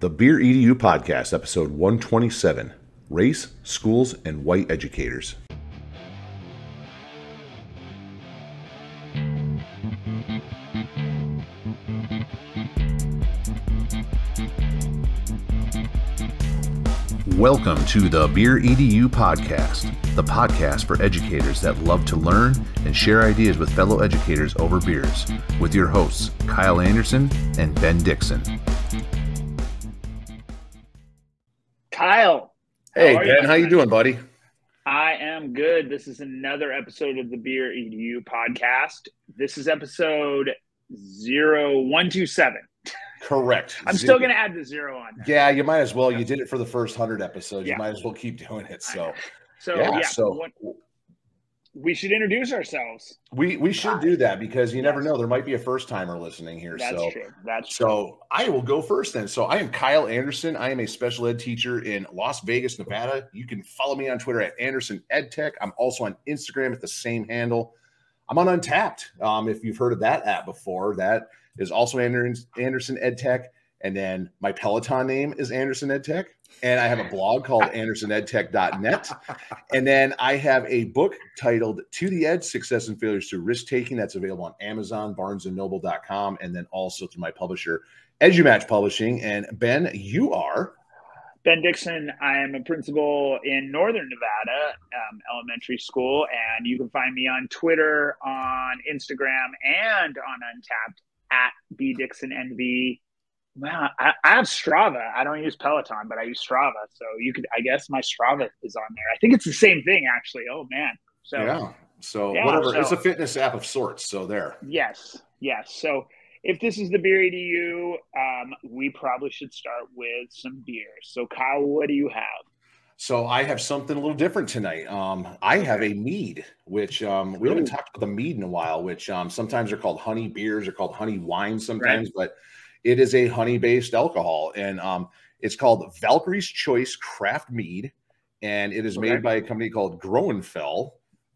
The Beer EDU Podcast, episode 127 Race, Schools, and White Educators. Welcome to the Beer EDU Podcast, the podcast for educators that love to learn and share ideas with fellow educators over beers, with your hosts, Kyle Anderson and Ben Dixon. Hey, How are you, Ben, how you doing, buddy? I am good. This is another episode of the Beer EDU podcast. This is episode zero one two seven. Correct. I'm still going to add the zero on there. Yeah, you might as well. You did it for the first hundred episodes. Yeah. You might as well keep doing it. So, So yeah, yeah, so- what- we should introduce ourselves. we we should do that because you never know. There might be a first timer listening here. That's so, true. That's true. so I will go first then. So I am Kyle Anderson. I am a special ed teacher in Las Vegas, Nevada. You can follow me on Twitter at Anderson EdTech. I'm also on Instagram at the same handle. I'm on Untappd. Um, if you've heard of that app before, that is also Ander- Anderson EdTech. And then my Peloton name is Anderson EdTech. And I have a blog called andersonedtech.net. And then I have a book titled To the Edge Success and Failures Through Risk Taking that's available on Amazon, barnesandnoble.com, and then also through my publisher, EduMatch Publishing. And Ben, you are Ben Dixon. I am a principal in Northern Nevada um, Elementary School, and you can find me on Twitter, on Instagram, and on Untappd at B Dixon NV. Wow, I, I have Strava. I don't use Peloton, but I use Strava. So you could, I guess, my Strava is on there. I think it's the same thing, actually. Oh man. So yeah. So Yeah, whatever. so- it's a fitness app of sorts. So there. Yes, yes. So if this is the beer EDU, um, we probably should start with some beers. So Kyle, what do you have? So I have something a little different tonight. Um, I have a mead, which um, we haven't Ooh. talked about the mead in a while. Which um, sometimes are called honey beers, or called honey wine sometimes, but it is a honey-based alcohol, and um, it's called Valkyrie's Choice Craft Mead, and it is Okay. made by a company called Groennfell.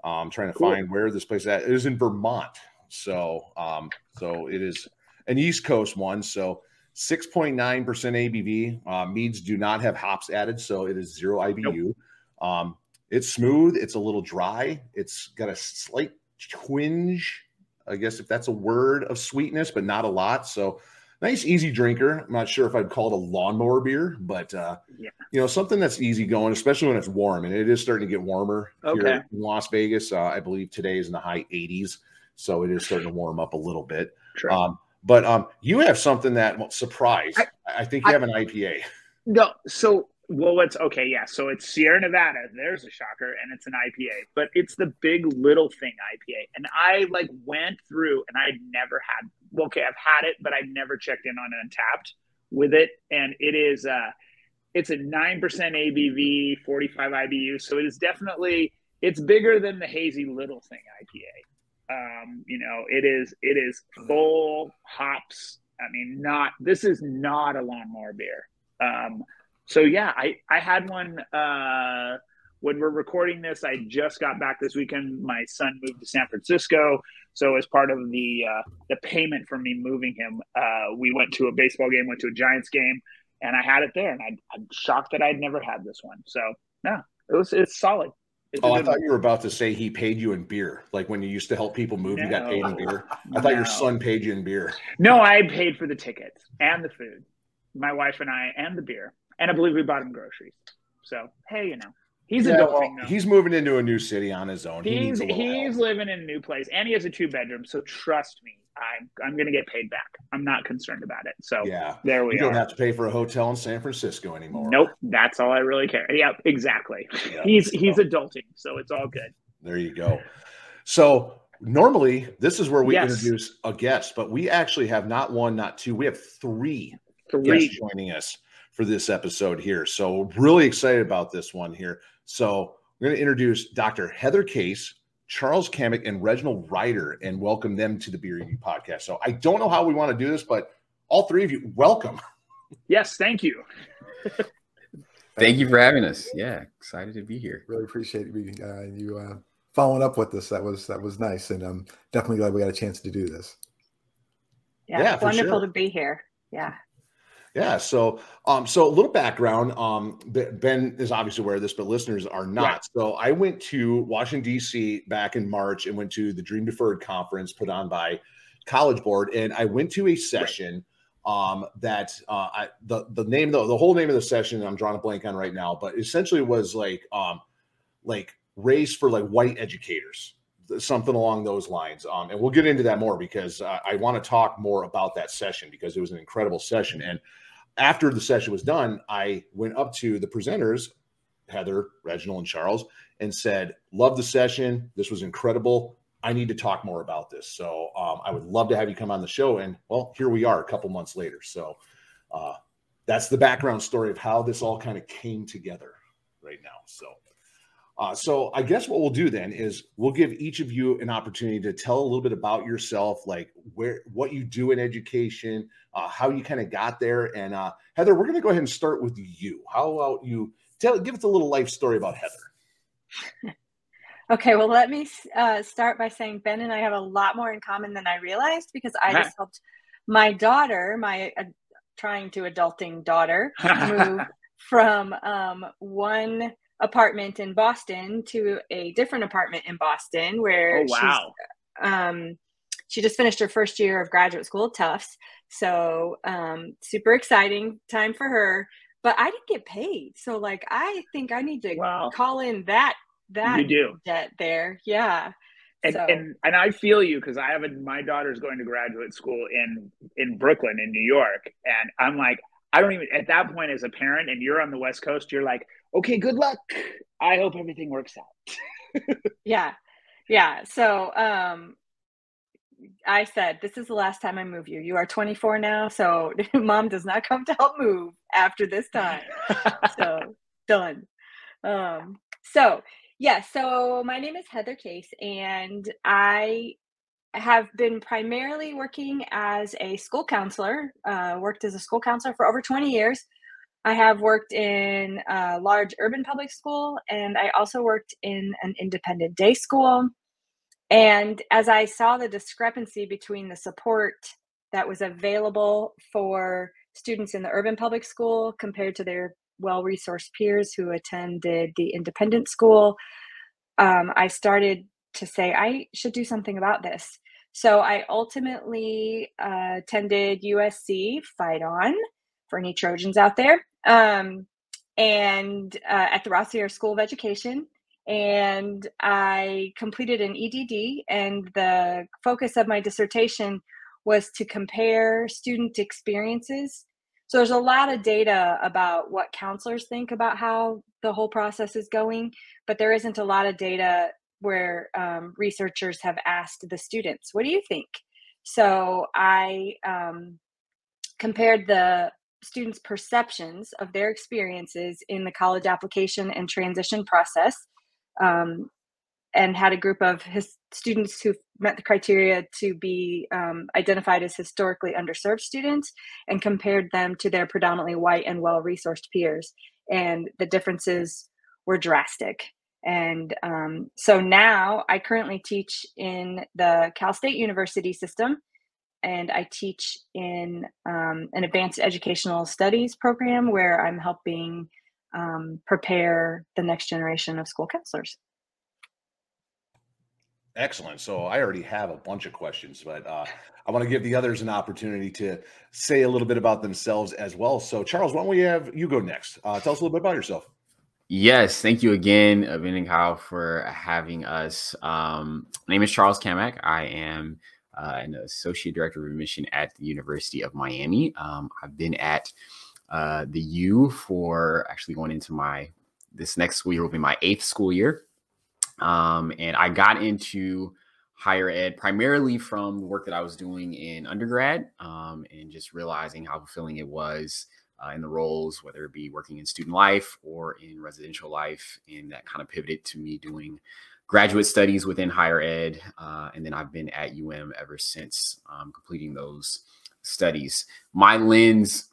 I'm trying to Cool. find where this place is at. It is in Vermont, so um, so it is an East Coast one. So 6.9% ABV. Uh, meads do not have hops added, so it is zero IBU. Um, it's smooth. It's a little dry. It's got a slight twinge, I guess if that's a word of sweetness, but not a lot. So nice, easy drinker. I'm not sure if I'd call it a lawnmower beer, but uh, Yeah. you know something that's easy going, especially when it's warm, and it is starting to get warmer Okay. here in Las Vegas. Uh, I believe today is in the high 80s, so it is starting to warm up a little bit. True. Um, but um, you have something that well, surprise. I, I- think you I- have an IPA. No, so well, it's okay? Yeah, so it's Sierra Nevada. There's a shocker, and it's an IPA, but it's the Big Little Thing IPA. And I like went through, and I'd never had. Okay, I've had it, but I've never checked in on Untappd with it, and it is uh it's a nine percent ABV, forty five IBU. So it is definitely it's bigger than the Hazy Little Thing IPA. Um, you know, it is it is full hops. I mean, not this is not a lawnmower beer. Um, so yeah, I I had one uh, when we're recording this. I just got back this weekend. My son moved to San Francisco, so as part of the uh, the payment for me moving him, uh, we went to a baseball game, went to a Giants game, and I had it there. And I, I'm shocked that I'd never had this one. So no, it was it's solid. It's Oh, I thought one. you were about to say he paid you in beer, like when you used to help people move, you got paid in beer. I thought No. your son paid you in beer. No, I paid for the tickets and the food. My wife and I, and the beer, and I believe we bought him groceries. So hey, you know, he's Yeah, adulting well, he's moving into a new city on his own. He he's needs a he's help. living in a new place, and he has a two bedroom. So trust me, I'm I'm gonna get paid back. I'm not concerned about it. So Yeah, there we you don't have to pay for a hotel in San Francisco anymore. Nope, that's all I really care. Yeah, exactly. Yeah, He's he's adulting, so it's all good. there you go. So normally this is where we Yes. introduce a guest, but we actually have not one, not two. We have three Three. guests joining us for this episode here. So really excited about this one here. So we're going to introduce Dr. Heather Case, Charles Cammack, and Reginald Ryder, and welcome them to the Beer EDU podcast. So I don't know how we want to do this, but all three of you, welcome. Yes, thank you. Thank you for having us. Yeah, excited to be here. really appreciate you, uh, you uh, following up with us. That was that was nice, and I'm definitely glad we got a chance to do this. Yeah, Yeah, it's wonderful sure. to be here. Yeah. Yeah. So, um, so a little background. Um, Ben is obviously aware of this, but listeners are not. Right. So, I went to Washington D.C. back in March and went to the Dream Deferred conference put on by College Board, and I went to a session. Right. Um, that uh, I, the the name the, the whole name of the session I'm drawing a blank on right now, but essentially was like um, like race for like white educators something along those lines. Um, and we'll get into that more because uh, I want to talk more about that session because it was an incredible session. And after the session was done, I went up to the presenters, Heather, Reginald, and Charles, and said, Love the session. This was incredible. I need to talk more about this. So um, I would love to have you come on the show. And well, here we are a couple months later. So uh, that's the background story of how this all kind of came together right now. So uh, so I guess what we'll do then is we'll give each of you an opportunity to tell a little bit about yourself, like where what you do in education, uh, how you kind of got there. And uh, Heather, we're going to go ahead and start with you. How about you tell give us a little life story about Heather? okay, well, let me uh, start by saying Ben and I have a lot more in common than I realized because I just helped my daughter, my uh, trying to adulting daughter, move from um, one apartment in Boston to a different apartment in Boston where oh, wow. um, she just finished her first year of graduate school at Tufts. So um, super exciting time for her. But I didn't get paid. So like I think I need to wow. call in that that you do. debt there. Yeah. And, so. and and I feel you because I have a, my daughter's going to graduate school in in Brooklyn in New York, and I'm like I don't even at that point as a parent, and you're on the West Coast, you're like, okay, good luck. I hope everything works out. yeah. Yeah. So um I said, this is the last time I move you. You are 24 now, so mom does not come to help move after this time. so done. Um, so yeah, so my name is Heather Case, and I have been primarily working as a school counselor. Uh, worked as a school counselor for over 20 years. I have worked in a large urban public school, and I also worked in an independent day school. And as I saw the discrepancy between the support that was available for students in the urban public school compared to their well resourced peers who attended the independent school, um, I started to say, I should do something about this. So I ultimately uh, attended USC Fight On for any Trojans out there um, and uh, at the Rossier School of Education. And I completed an EDD, and the focus of my dissertation was to compare student experiences. So there's a lot of data about what counselors think about how the whole process is going, but there isn't a lot of data where um, researchers have asked the students, "What do you think?" So I um, compared the students' perceptions of their experiences in the college application and transition process um, and had a group of his students who met the criteria to be um, identified as historically underserved students and compared them to their predominantly white and well resourced peers. And the differences were drastic. And um, so now I currently teach in the Cal State University system and I teach in um, an advanced educational studies program where I'm helping um, prepare the next generation of school counselors. Excellent. So I already have a bunch of questions, but uh, I want to give the others an opportunity to say a little bit about themselves as well. So, Charles, why don't we have you go next? Uh, tell us a little bit about yourself. Yes, thank you again, Ben and Kyle, for having us. Um, my name is Charles Cammack. I am uh, an associate director of admission at the University of Miami. Um, I've been at uh, the U for actually going into my this next school year will be my eighth school year, um, and I got into higher ed primarily from the work that I was doing in undergrad um, and just realizing how fulfilling it was. Uh, in the roles, whether it be working in student life or in residential life, and that kind of pivoted to me doing graduate studies within higher ed, uh, and then I've been at UM ever since um, completing those studies. My lens,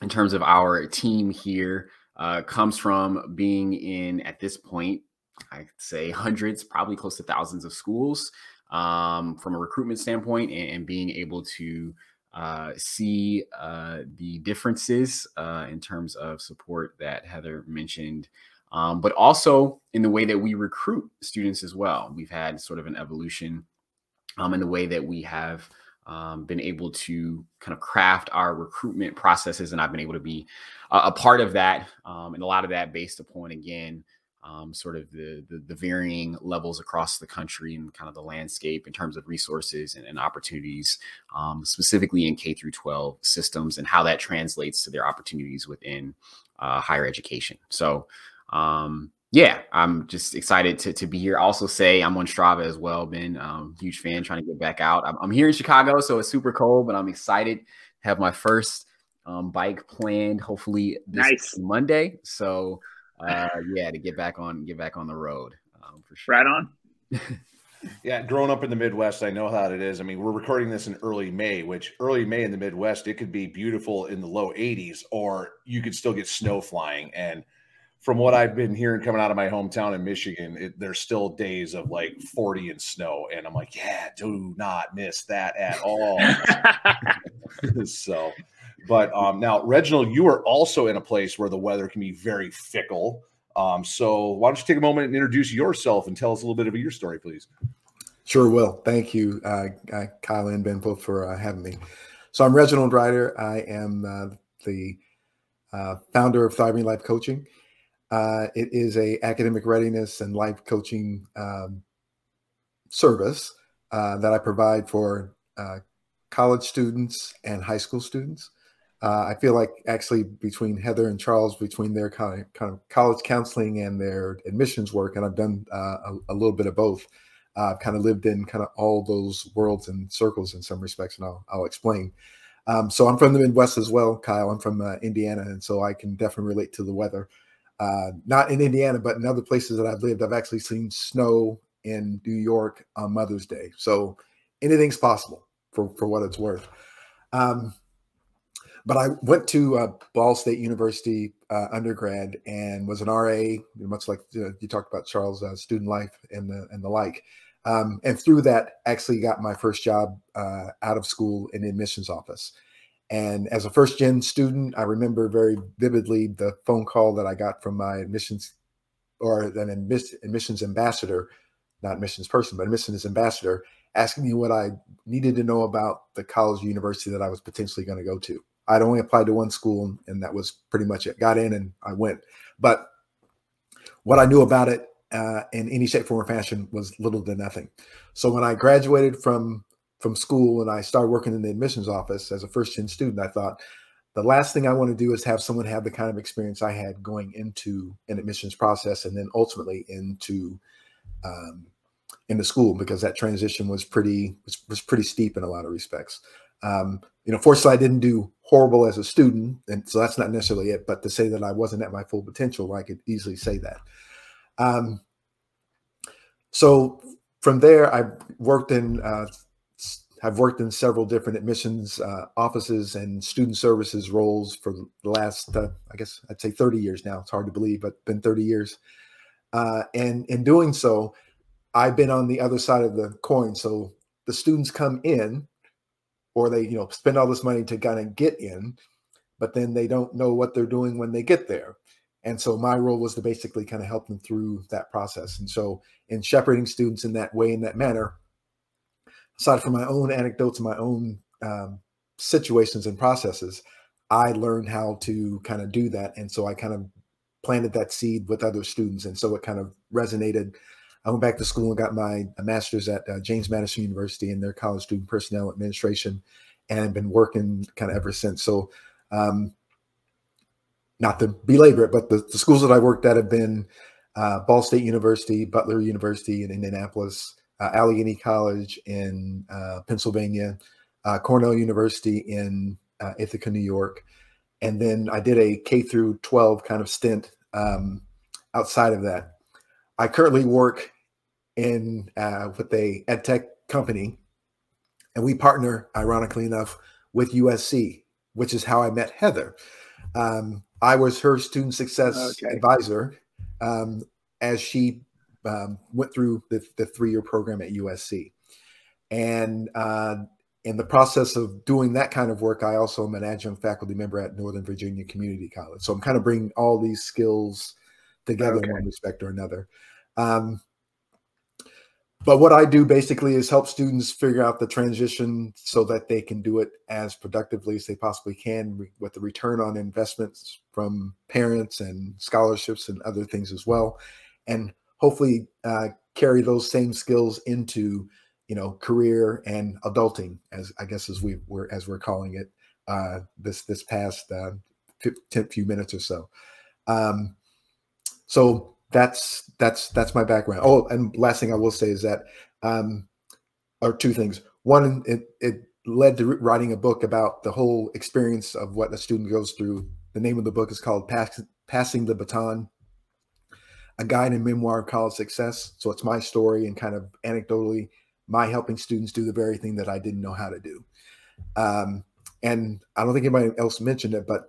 in terms of our team here, uh, comes from being in at this point, I'd say hundreds, probably close to thousands of schools um, from a recruitment standpoint, and, and being able to uh, see uh, the differences uh, in terms of support that Heather mentioned, um, but also in the way that we recruit students as well. We've had sort of an evolution um, in the way that we have um, been able to kind of craft our recruitment processes, and I've been able to be a, a part of that, um, and a lot of that based upon again um, sort of the, the, the varying levels across the country and kind of the landscape in terms of resources and, and opportunities, um, specifically in K through 12 systems, and how that translates to their opportunities within uh, higher education. So, um, yeah, I'm just excited to, to be here. also say I'm on Strava as well. Been um, huge fan, trying to get back out. I'm, I'm, here in Chicago, so it's super cold, but I'm excited to have my first um, bike planned. Hopefully this nice. Monday. So uh, yeah, to get back on get back on the road um, for sure. Right on. yeah, growing up in the Midwest, I know how it is. I mean, we're recording this in early May, which early May in the Midwest, it could be beautiful in the low 80s, or you could still get snow flying. And from what I've been hearing coming out of my hometown in Michigan, it, there's still days of like 40 and snow. And I'm like, yeah, do not miss that at all. so but um, now, Reginald, you are also in a place where the weather can be very fickle. Um, so why don't you take a moment and introduce yourself and tell us a little bit of your story, please? Sure will. Thank you, uh, uh, Kyle and Ben, both for uh, having me. So I'm Reginald Ryder. I am uh, the uh, founder of Thriving Life Coaching. Uh, it is a academic readiness and life coaching um, service that I provide for college students and high school students. Uh, I feel like actually between Heather and Charles, between their kind of, kind of college counseling and their admissions work, and I've done uh, a, a, little bit of both. Uh, I've kind of lived in kind of all those worlds and circles in some respects, and I'll, I'll explain. Um, so I'm from the Midwest as well, Kyle. I'm from uh, Indiana, and so I can definitely relate to the weather. Uh, not in Indiana, but in other places that I've lived, I've actually seen snow in New York on Mother's Day. So anything's possible for for what it's worth. Um, but I went to uh, Ball State University uh, undergrad and was an RA, much like uh, you talked about Charles' uh, student life and the and the like. Um, and through that, actually got my first job uh, out of school in the admissions office. And as a first gen student, I remember very vividly the phone call that I got from my admissions or an admissions ambassador, not admissions person, but admissions ambassador, asking me what I needed to know about the college university that I was potentially going to go to. I'd only applied to one school, and that was pretty much it. Got in and I went. But what I knew about it uh, in any shape, form, or fashion was little to nothing. So when I graduated from from school and I started working in the admissions office as a first gen student, I thought the last thing I want to do is have someone have the kind of experience I had going into an admissions process and then ultimately into um, into school because that transition was pretty was, was pretty steep in a lot of respects. Um, you know, fortunately, I didn't do horrible as a student, and so that's not necessarily it. But to say that I wasn't at my full potential, I could easily say that. Um, so from there, I worked in. Uh, I've worked in several different admissions uh, offices and student services roles for the last, uh, I guess, I'd say 30 years now. It's hard to believe, but been 30 years. Uh, and in doing so, I've been on the other side of the coin. So the students come in or they you know spend all this money to kind of get in but then they don't know what they're doing when they get there and so my role was to basically kind of help them through that process and so in shepherding students in that way in that manner aside from my own anecdotes and my own um, situations and processes i learned how to kind of do that. And so i kind of planted that seed with other students. And so it kind of resonated. I went back to school and got my master's at uh, James Madison University in their college student personnel administration, and been working kind of ever since. So, um, not to belabor it, but the, the, schools that I worked at have been uh, Ball State University, Butler University in Indianapolis, uh, Allegheny College in uh, Pennsylvania, uh, Cornell University in uh, Ithaca, New York, and then I did a K through 12 kind of stint um, outside of that I currently work in uh, with a ed tech company, and we partner, ironically enough, with USC, which is how I met Heather. Um, I was her student success okay. advisor um, as she um, went through the, the three year program at USC, and uh, in the process of doing that kind of work, I also am an adjunct faculty member at Northern Virginia Community College. So I'm kind of bringing all these skills together okay. in one respect or another. Um, but what I do basically is help students figure out the transition so that they can do it as productively as they possibly can with the return on investments from parents and scholarships and other things as well. And hopefully uh, carry those same skills into you know career and adulting as i guess as we were as we're calling it uh this this past uh 10 few minutes or so. Um so that's that's that's my background. Oh and last thing i will say is that um or two things. One it it led to writing a book about the whole experience of what a student goes through. The name of the book is called Pass, passing the baton a guide and memoir of college success so it's my story and kind of anecdotally my helping students do the very thing that I didn't know how to do. Um, and I don't think anybody else mentioned it, but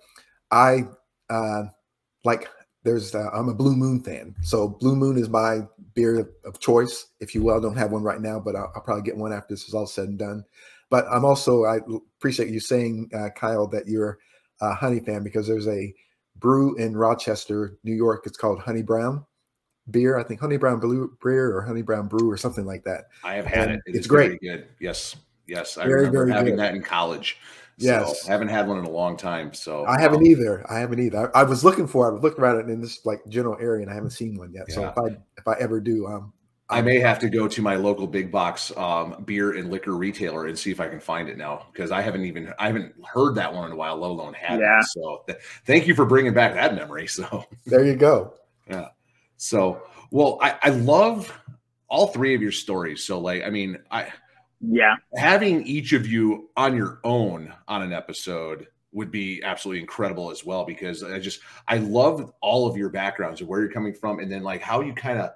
I uh, like there's uh, I'm a Blue Moon fan, so Blue Moon is my beer of choice, if you will. I don't have one right now, but I'll, I'll probably get one after this is all said and done. But I'm also I appreciate you saying, uh, Kyle, that you're a honey fan because there's a brew in Rochester, New York. It's called Honey Brown, beer. I think Honey Brown Blue Beer or Honey Brown Brew or something like that. I have had and it. it. It's great. good. Yes. Yes. I very, remember having good. that in college. So yes. I haven't had one in a long time. So I haven't um, either. I haven't either. I, I, was looking for, I was looking around it in this like general area and I haven't seen one yet. Yeah. So if I, if I ever do, um, I may have to go to my local big box um, beer and liquor retailer and see if I can find it now because I haven't even I haven't heard that one in a while, let alone had yeah. it. So th- thank you for bringing back that memory. So there you go. Yeah. So well, I, I love all three of your stories. So, like, I mean, I yeah, having each of you on your own on an episode would be absolutely incredible as well because I just I love all of your backgrounds and where you're coming from, and then like how you kind of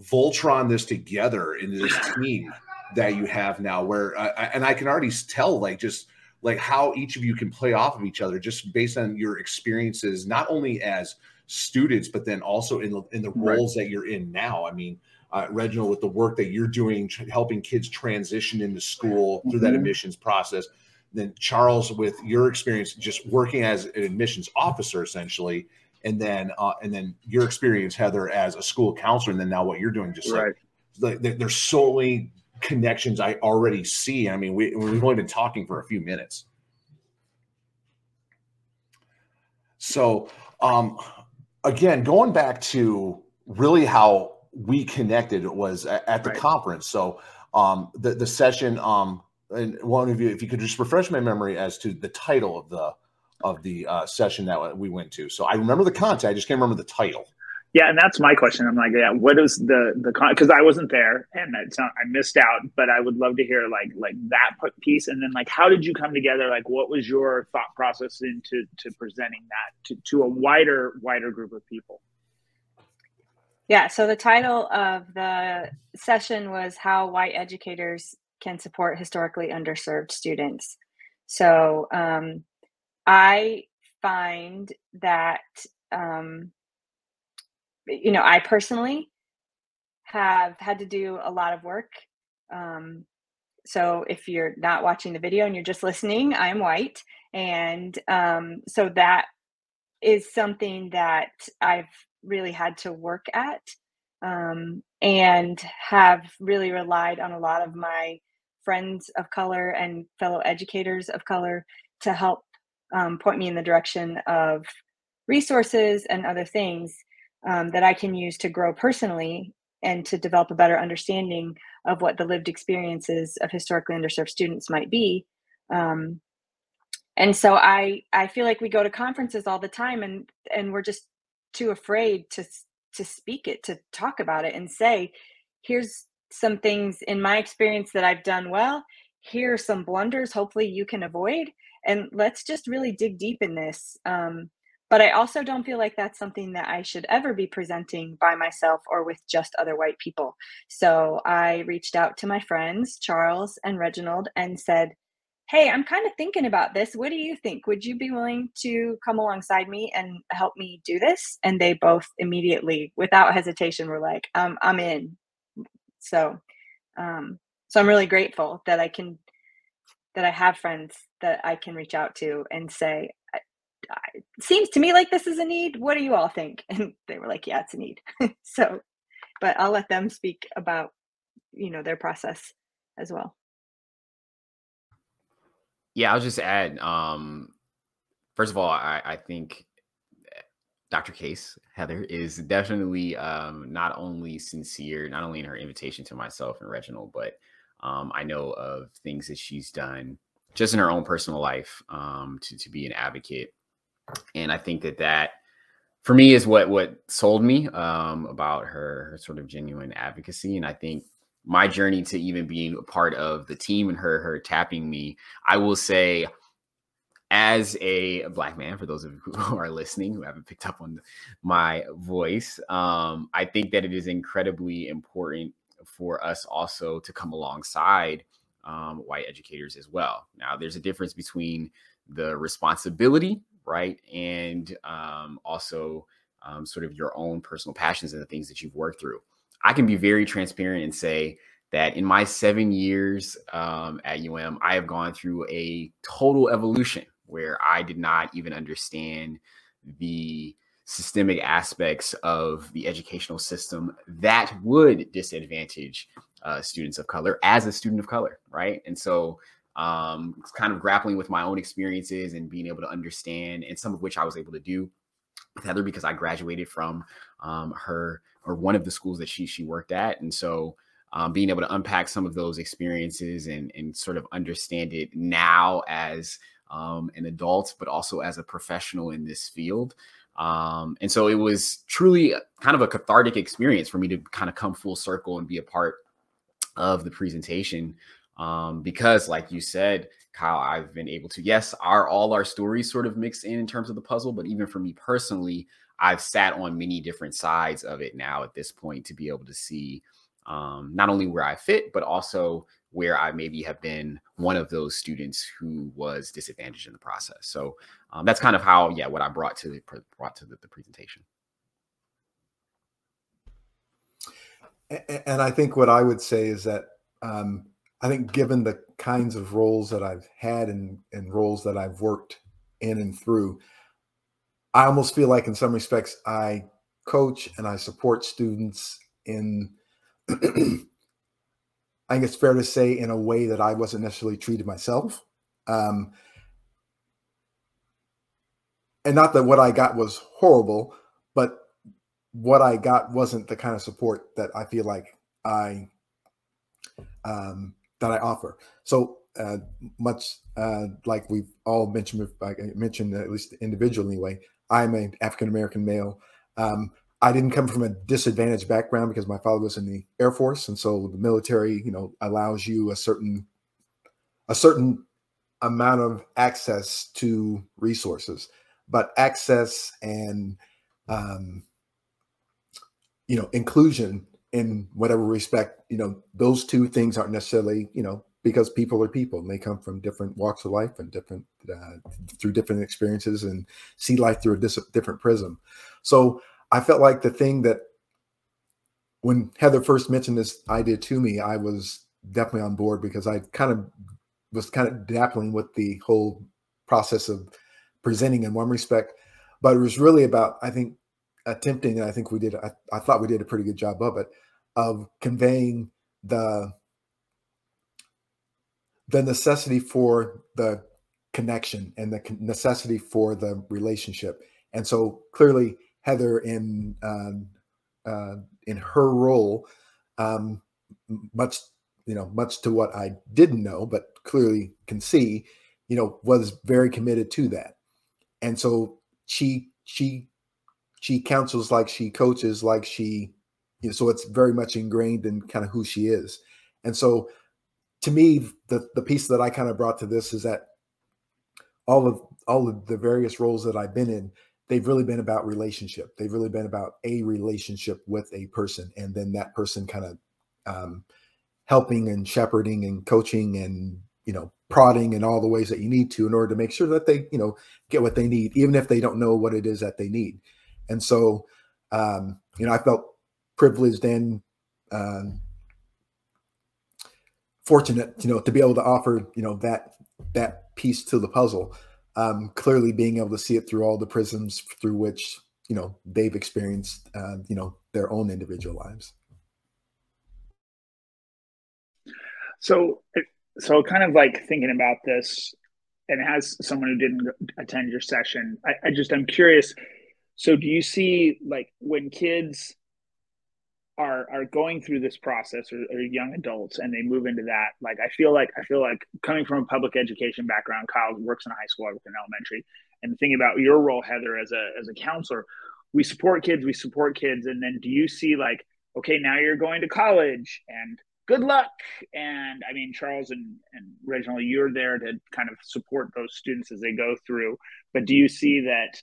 Voltron this together into this team that you have now. Where uh, I, and I can already tell like just like how each of you can play off of each other just based on your experiences, not only as students, but then also in the in the roles right. that you're in now. I mean, uh, Reginald, with the work that you're doing, helping kids transition into school through mm-hmm. that admissions process. Then Charles, with your experience, just working as an admissions officer, essentially, and then uh, and then your experience, Heather, as a school counselor, and then now what you're doing, just right. like, like there's so many connections I already see. I mean, we, we've only been talking for a few minutes. So, um, again, going back to really how we connected was at, the right. conference. So um, the the session, um, and one of you, if you could just refresh my memory as to the title of the of the uh, session that we went to. So I remember the content, I just can't remember the title. Yeah, and that's my question. I'm like, yeah, what is the the because I wasn't there and it's not, I missed out, but I would love to hear like like that piece and then like how did you come together? Like, what was your thought process into to presenting that to to a wider wider group of people? Yeah, so the title of the session was how white educators can support historically underserved students. So um, I find that um, you know, I personally have had to do a lot of work. Um, so if you're not watching the video and you're just listening, I'm white. And um, so that is something that I've really had to work at um, and have really relied on a lot of my friends of color and fellow educators of color to help um, point me in the direction of resources and other things um, that I can use to grow personally and to develop a better understanding of what the lived experiences of historically underserved students might be. Um, and so I I feel like we go to conferences all the time and and we're just too afraid to to speak it to talk about it and say here's some things in my experience that I've done well. Here are some blunders hopefully you can avoid. And let's just really dig deep in this. Um, but I also don't feel like that's something that I should ever be presenting by myself or with just other white people. So I reached out to my friends, Charles and Reginald, and said, Hey, I'm kind of thinking about this. What do you think? Would you be willing to come alongside me and help me do this? And they both immediately, without hesitation, were like, um, I'm in. So, um, so I'm really grateful that I can that I have friends that I can reach out to and say, it seems to me like this is a need. What do you all think? And they were like, yeah, it's a need. so, but I'll let them speak about, you know, their process as well. Yeah, I'll just add, um, first of all, I, I think Dr. Case, Heather, is definitely um, not only sincere, not only in her invitation to myself and Reginald, but um, I know of things that she's done just in her own personal life um, to, to be an advocate. And I think that that, for me, is what what sold me um, about her, her sort of genuine advocacy. And I think my journey to even being a part of the team and her her tapping me, I will say as a black man, for those of you who are listening who haven't picked up on my voice, um, I think that it is incredibly important for us also to come alongside um, white educators as well. Now, there's a difference between the responsibility, right, and um, also um, sort of your own personal passions and the things that you've worked through. I can be very transparent and say that in my seven years um, at UM, I have gone through a total evolution where I did not even understand the systemic aspects of the educational system that would disadvantage uh, students of color as a student of color, right? And so, um, kind of grappling with my own experiences and being able to understand, and some of which I was able to do with Heather because I graduated from um, her or one of the schools that she she worked at, and so um, being able to unpack some of those experiences and and sort of understand it now as um, an adult, but also as a professional in this field. Um, and so it was truly kind of a cathartic experience for me to kind of come full circle and be a part of the presentation. Um, because, like you said, Kyle, I've been able to, yes, are all our stories sort of mixed in in terms of the puzzle, but even for me personally, I've sat on many different sides of it now at this point to be able to see um, not only where I fit, but also where I maybe have been one of those students who was disadvantaged in the process. So um, that's kind of how, yeah, what I brought to the brought to the, the presentation. And I think what I would say is that um, I think given the kinds of roles that I've had and, and roles that I've worked in and through, I almost feel like in some respects I coach and I support students in I think it's fair to say in a way that I wasn't necessarily treated myself. Um, and not that what I got was horrible, but what I got wasn't the kind of support that I feel like I um, that I offer. So uh, much uh, like we've all mentioned, I mentioned at least individually anyway. I'm an African American male. Um, I didn't come from a disadvantaged background because my father was in the Air Force, and so the military, you know, allows you a certain a certain amount of access to resources, but access and um, you know inclusion in whatever respect, you know, those two things aren't necessarily, you know, because people are people and they come from different walks of life and different uh, through different experiences and see life through a dis- different prism. So I felt like the thing that when Heather first mentioned this idea to me, I was definitely on board because I kind of was kind of dappling with the whole process of presenting in one respect, but it was really about I think attempting, and I think we did. I, I thought we did a pretty good job of it, of conveying the the necessity for the connection and the necessity for the relationship. And so clearly Heather in um, uh, in her role, um, much you know, much to what I didn't know, but clearly can see, you know, was very committed to that, and so she she she counsels like she coaches like she, you know, so it's very much ingrained in kind of who she is, and so to me, the the piece that I kind of brought to this is that all of all of the various roles that I've been in they've really been about relationship. They've really been about a relationship with a person, and then that person kind of um, helping and shepherding and coaching and you know prodding in all the ways that you need to in order to make sure that they you know get what they need, even if they don't know what it is that they need. And so, um, you know, I felt privileged and um, fortunate, you know, to be able to offer you know that that piece to the puzzle. Um, clearly, being able to see it through all the prisms through which you know they've experienced, uh, you know, their own individual lives. So, so kind of like thinking about this, and as someone who didn't attend your session, I, I just I'm curious. So, do you see like when kids are are going through this process or, or, young adults and they move into that like i feel like i feel like coming from a public education background kyle works in a high school i work in elementary and thinking about your role heather as a as a counselor we support kids we support kids and then do you see like okay now you're going to college and good luck. And i mean charles and, and reginald you're there to kind of support those students as they go through. But do you see that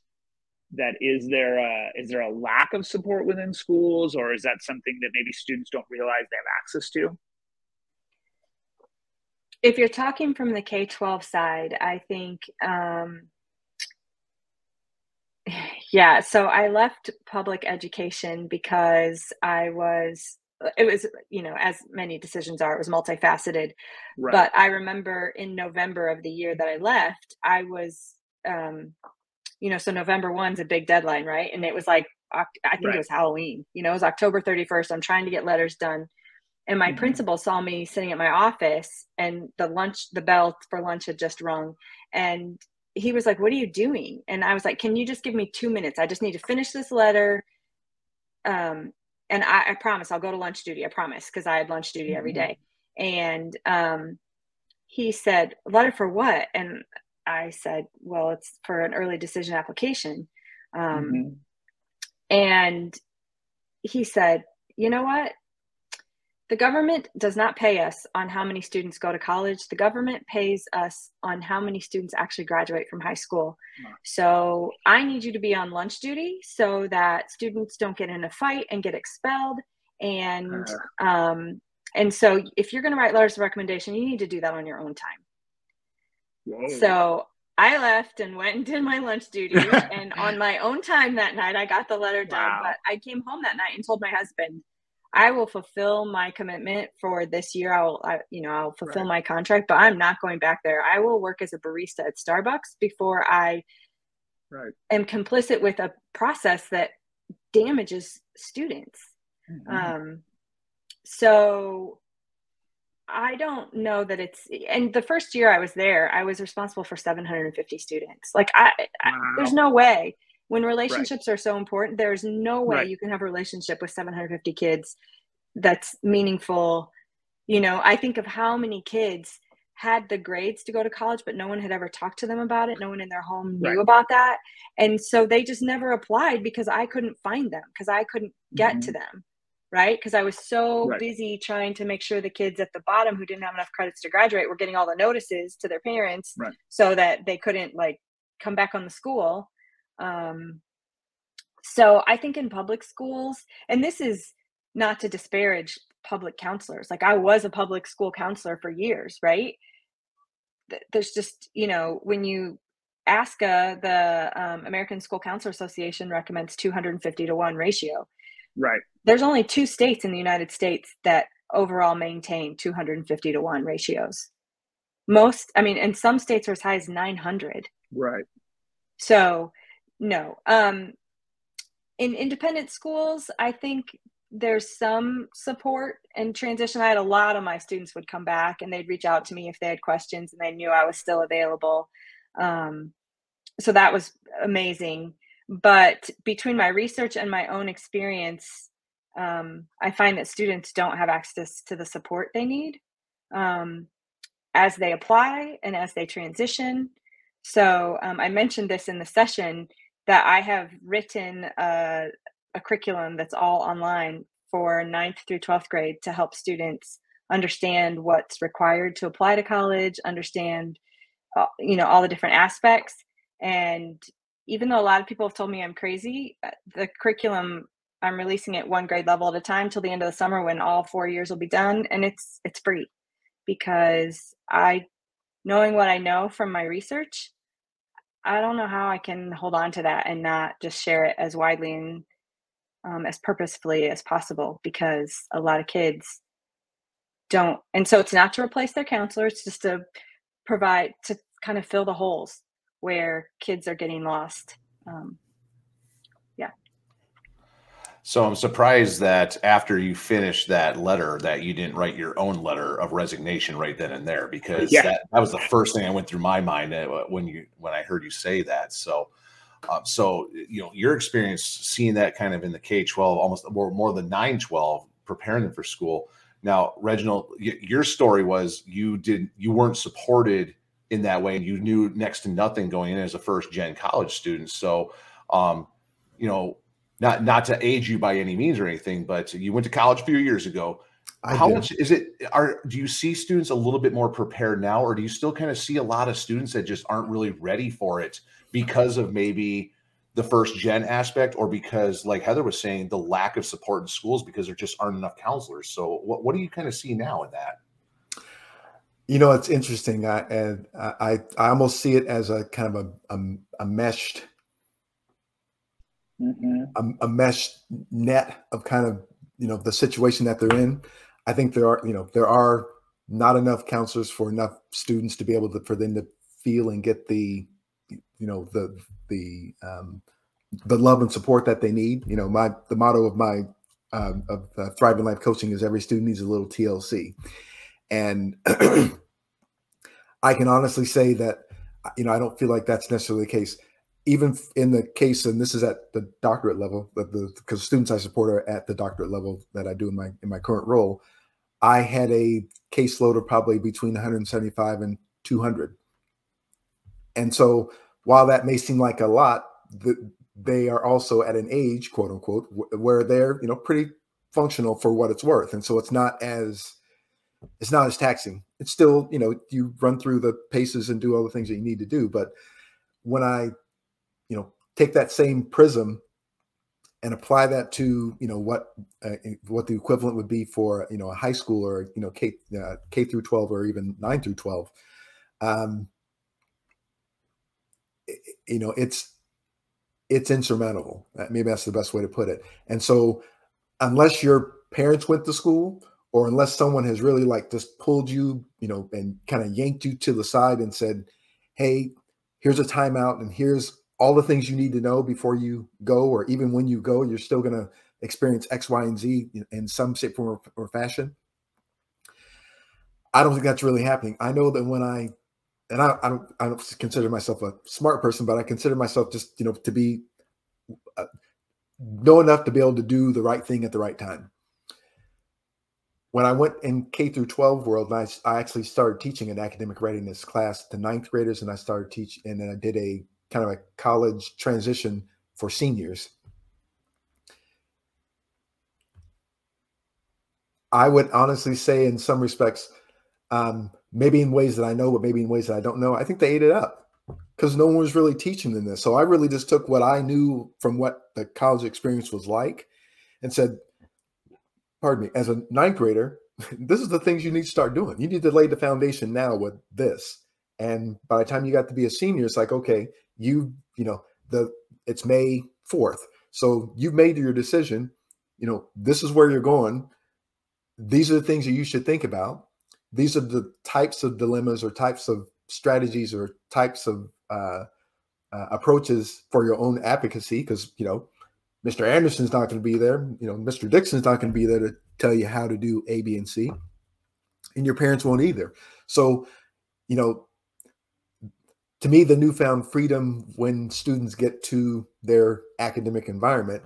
that is there a, is there a lack of support within schools or is that something that maybe students don't realize they have access to if you're talking from the k-12 side i think um, yeah so i left public education because i was it was you know as many decisions are it was multifaceted right. but i remember in november of the year that i left i was um, you know, so November 1's a big deadline, right? And it was like, I think right. it was Halloween, you know, it was October 31st. I'm trying to get letters done. And my mm-hmm. principal saw me sitting at my office and the lunch, the bell for lunch had just rung. And he was like, What are you doing? And I was like, Can you just give me two minutes? I just need to finish this letter. Um, and I, I promise I'll go to lunch duty. I promise, because I had lunch duty mm-hmm. every day. And um, he said, Letter for what? And I said, well, it's for an early decision application. Um, mm-hmm. And he said, you know what? The government does not pay us on how many students go to college. The government pays us on how many students actually graduate from high school. So I need you to be on lunch duty so that students don't get in a fight and get expelled. And uh. um, and so if you're going to write letters of recommendation, you need to do that on your own time. So I left and went and did my lunch duty. and on my own time that night, I got the letter done. Wow. But I came home that night and told my husband, I will fulfill my commitment for this year. I will, I, you know, I'll fulfill right. my contract, but I'm not going back there. I will work as a barista at Starbucks before I right. am complicit with a process that damages students. Mm-hmm. Um, so I don't know that it's and the first year I was there, I was responsible for 750 students. Like I, wow. I there's no way when relationships right. are so important, there's no way right. you can have a relationship with 750 kids that's meaningful. You know, I think of how many kids had the grades to go to college, but no one had ever talked to them about it. No one in their home knew right. about that. And so they just never applied because I couldn't find them because I couldn't get mm-hmm. to them right? Because I was so right. busy trying to make sure the kids at the bottom who didn't have enough credits to graduate were getting all the notices to their parents right. so that they couldn't like come back on the school. Um, so I think in public schools, and this is not to disparage public counselors, like I was a public school counselor for years, right? There's just, you know, when you ASCA, the um, American School Counselor Association recommends 250 to 1 ratio. Right. There's only two states in the United States that overall maintain 250 to 1 ratios. Most, I mean, and some states are as high as 900. Right. So, no. Um, in independent schools, I think there's some support and transition. I had a lot of my students would come back and they'd reach out to me if they had questions and they knew I was still available. Um, so that was amazing but between my research and my own experience um, i find that students don't have access to the support they need um, as they apply and as they transition. So um, i mentioned this in the session that i have written a, a curriculum that's all online for ninth through 12th grade to help students understand what's required to apply to college understand uh, you know all the different aspects and even though a lot of people have told me I'm crazy, uh, the curriculum I'm releasing it one grade level at a time till the end of the summer when all four years will be done, and it's it's free. Because I, knowing what I know from my research, I don't know how I can hold on to that and not just share it as widely and um, as purposefully as possible because a lot of kids don't, and so it's not to replace their counselor; it's just to provide to kind of fill the holes where kids are getting lost. Um, yeah. So I'm surprised that after you finished that letter, that you didn't write your own letter of resignation right then and there, because Yeah. that, that was the first thing that went through my mind uh, when you when I heard you say that. So, um, so you know, your experience seeing that kind of in the K-12, almost more more than 9-12, preparing them for school. Now, Reginald, y- your story was you did you weren't supported in that way, and you knew next to nothing going in as a first gen college student. So, um, you know, not not to age you by any means or anything, but you went to college a few years ago. I How did. much is it? Are do you see students a little bit more prepared now, or do you still kind of see a lot of students that just aren't really ready for it because of maybe the first gen aspect, or because, like Heather was saying, the lack of support in schools because there just aren't enough counselors? So, what what do you kind of see now in that? You know, it's interesting. I and I I almost see it as a kind of a a, a meshed Mhm. a, a mesh net of kind of you know the situation that they're in. I think there are you know there are not enough counselors for enough students to be able to for them to feel and get the you know the the um, the love and support that they need. You know, my the motto of my um, of uh, thriving life coaching is every student needs a little TLC, and I can honestly say that uh, you know I don't feel like that's necessarily the case even in the case, and this is at the doctorate level, but the because students I support are at the doctorate level that I do in my in my current role, I had a caseload of probably between 175 and 200. And so, while that may seem like a lot, the, they are also at an age, quote unquote, where they're you know pretty functional for what it's worth, and so it's not as it's not as taxing. It's still you know you run through the paces and do all the things that you need to do, but when I you know take that same prism and apply that to you know what uh, what the equivalent would be for you know a high school or you know K uh, K through 12 or even 9 through 12 um you know it's it's insurmountable maybe that's the best way to put it and so unless your parents went to school or unless someone has really like just pulled you you know and kind of yanked you to the side and said hey here's a timeout and here's all the things you need to know before you go or even when you go you're still going to experience x y and z in- some shape form or, or fashion. I don't think that's really happening. I know that when i and I, I don't i don't consider myself a smart person but i consider myself just you know to be uh, know enough to be able to do the right thing at the right time when I went in K through 12 world, I, I actually started teaching an academic readiness class to ninth graders, and I started teaching, and then I did a kind of a college transition for seniors. I would honestly say, in some respects, um, maybe in ways that I know, but maybe in ways that I don't know, I think they ate it up because no one was really teaching them this. So I really just took what I knew from what the college experience was like and said, pardon me, as a ninth grader, this is the things you need to start doing. You need to lay the foundation now with this. And by the time you got to be a senior, it's like, okay, you, you know, the it's May 4th. So you've made your decision. You know, this is where you're going. These are the things that you should think about. These are the types of dilemmas or types of strategies or types of uh, uh, approaches for your own advocacy. Because, you know, Mr. Anderson's not going to be there. You know, Mr. Dixon's not going to be there to tell you how to do A, B, and C. And your parents won't either. So, you know, to me, the newfound freedom when students get to their academic environment,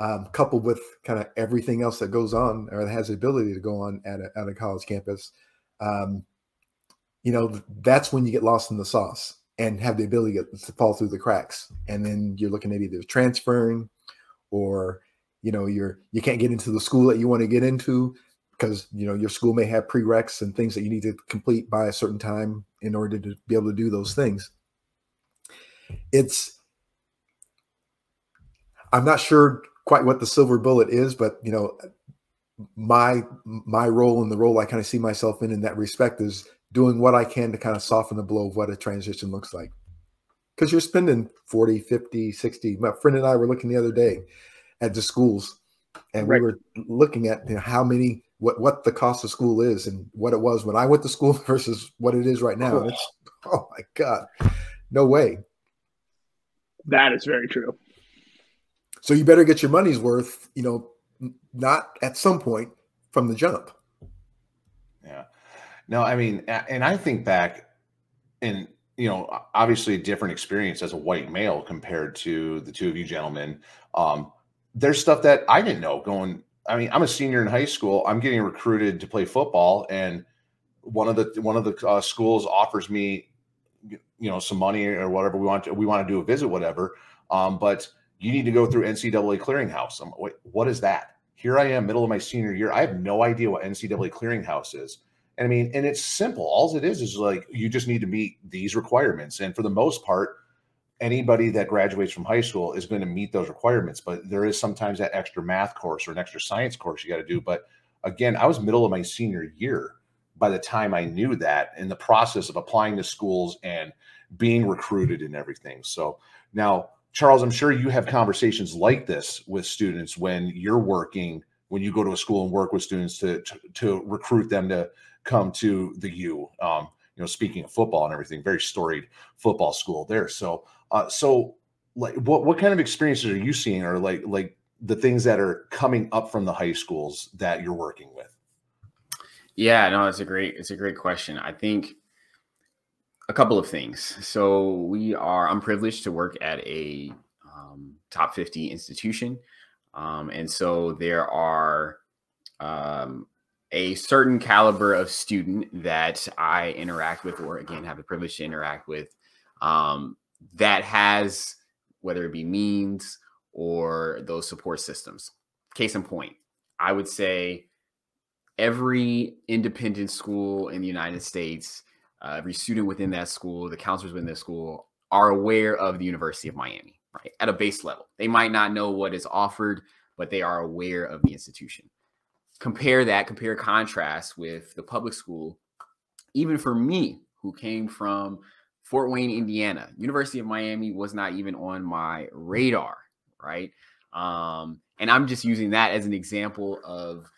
um, coupled with kind of everything else that goes on or that has the ability to go on at a, at a college campus, um, you know, that's when you get lost in the sauce and have the ability to fall through the cracks. And then you're looking at either transferring or you know you're you can't get into the school that you want to get into because you know your school may have prereqs and things that you need to complete by a certain time in order to be able to do those things. It's i'm not sure quite what the silver bullet is but you know my my role and the role i kind of see myself in in that respect is doing what i can to kind of soften the blow of what a transition looks like because you're spending 40 50 60 my friend and i were looking the other day at the schools and Right. we were looking at you know, how many what what the cost of school is and what it was when i went to school versus what it is right now and it's Oh my God. No way. That is very true. So you better get your money's worth, you know, not at some point from the jump. Yeah. No, I mean, and I think back and you know, obviously a different experience as a white male compared to the two of you gentlemen. Um, there's stuff that I didn't know going. I mean, I'm a senior in high school. I'm getting recruited to play football, and one of the one of the uh, schools offers me, you know, some money or whatever we want to. We want to do a visit, whatever. Um, but you need to go through NCAA clearinghouse. I'm, wait, what is that? Here I am, middle of my senior year. I have no idea what NCAA clearinghouse is. And I mean, and it's simple. All it is is like you just need to meet these requirements. And for the most part, anybody that graduates from high school is going to meet those requirements. But there is sometimes that extra math course or an extra science course you got to do. But again, I was middle of my senior year by the time I knew that in the process of applying to schools and being recruited and everything. So now Charles, I'm sure you have conversations like this with students when you're working, when you go to a school and work with students to to, to recruit them to come to the U. Um, you know, speaking of football and everything, very storied football school there. So, uh, so like, what what kind of experiences are you seeing, or like like the things that are coming up from the high schools that you're working with? Yeah, no, it's a great it's a great question. I think a couple of things. So we are, I'm privileged to work at a um, top 50 institution. Um, and so there are um, a certain caliber of student that I interact with, or again, have the privilege to interact with, um, that has, whether it be means or those support systems. Case in point, I would say every independent school in the United States uh, every student within that school, the counselors within that school are aware of the University of Miami, right? At a base level. They might not know what is offered, but they are aware of the institution. Compare that, compare contrast with the public school. Even for me, who came from Fort Wayne, Indiana, University of Miami was not even on my radar, right? Um, and I'm just using that as an example of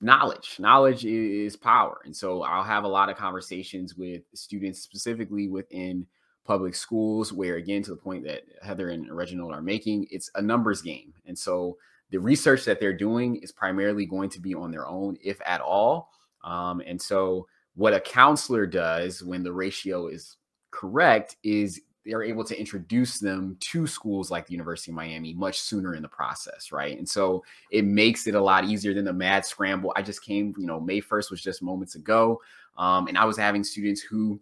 knowledge knowledge is power and so i'll have a lot of conversations with students specifically within public schools where again to the point that heather and reginald are making it's a numbers game and so the research that they're doing is primarily going to be on their own if at all um, and so what a counselor does when the ratio is correct is they're able to introduce them to schools like the University of Miami much sooner in the process, right? And so it makes it a lot easier than the mad scramble. I just came, you know, May 1st was just moments ago. Um, and I was having students who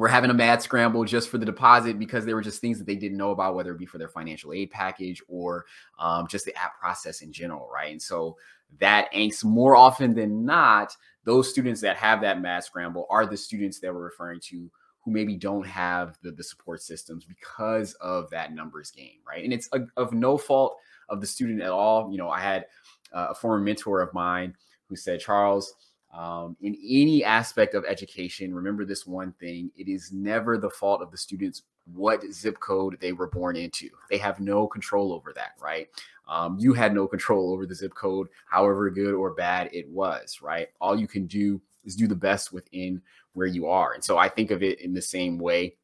were having a mad scramble just for the deposit because there were just things that they didn't know about, whether it be for their financial aid package or um, just the app process in general, right? And so that angst more often than not, those students that have that mad scramble are the students that we're referring to who maybe don't have the, the support systems because of that numbers game, right? And it's a, of no fault of the student at all. You know, I had uh, a former mentor of mine who said, Charles, um, in any aspect of education, remember this one thing it is never the fault of the students what zip code they were born into. They have no control over that, right? Um, you had no control over the zip code, however good or bad it was, right? All you can do is do the best within where you are. And so I think of it in the same way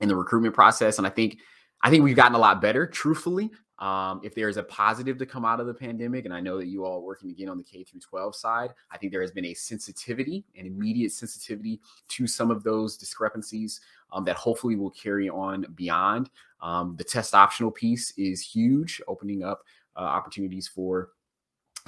in the recruitment process. And I think I think we've gotten a lot better, truthfully. Um, if there is a positive to come out of the pandemic, and I know that you all are working again on the K through 12 side, I think there has been a sensitivity, an immediate sensitivity to some of those discrepancies um, that hopefully will carry on beyond. Um, the test optional piece is huge, opening up uh, opportunities for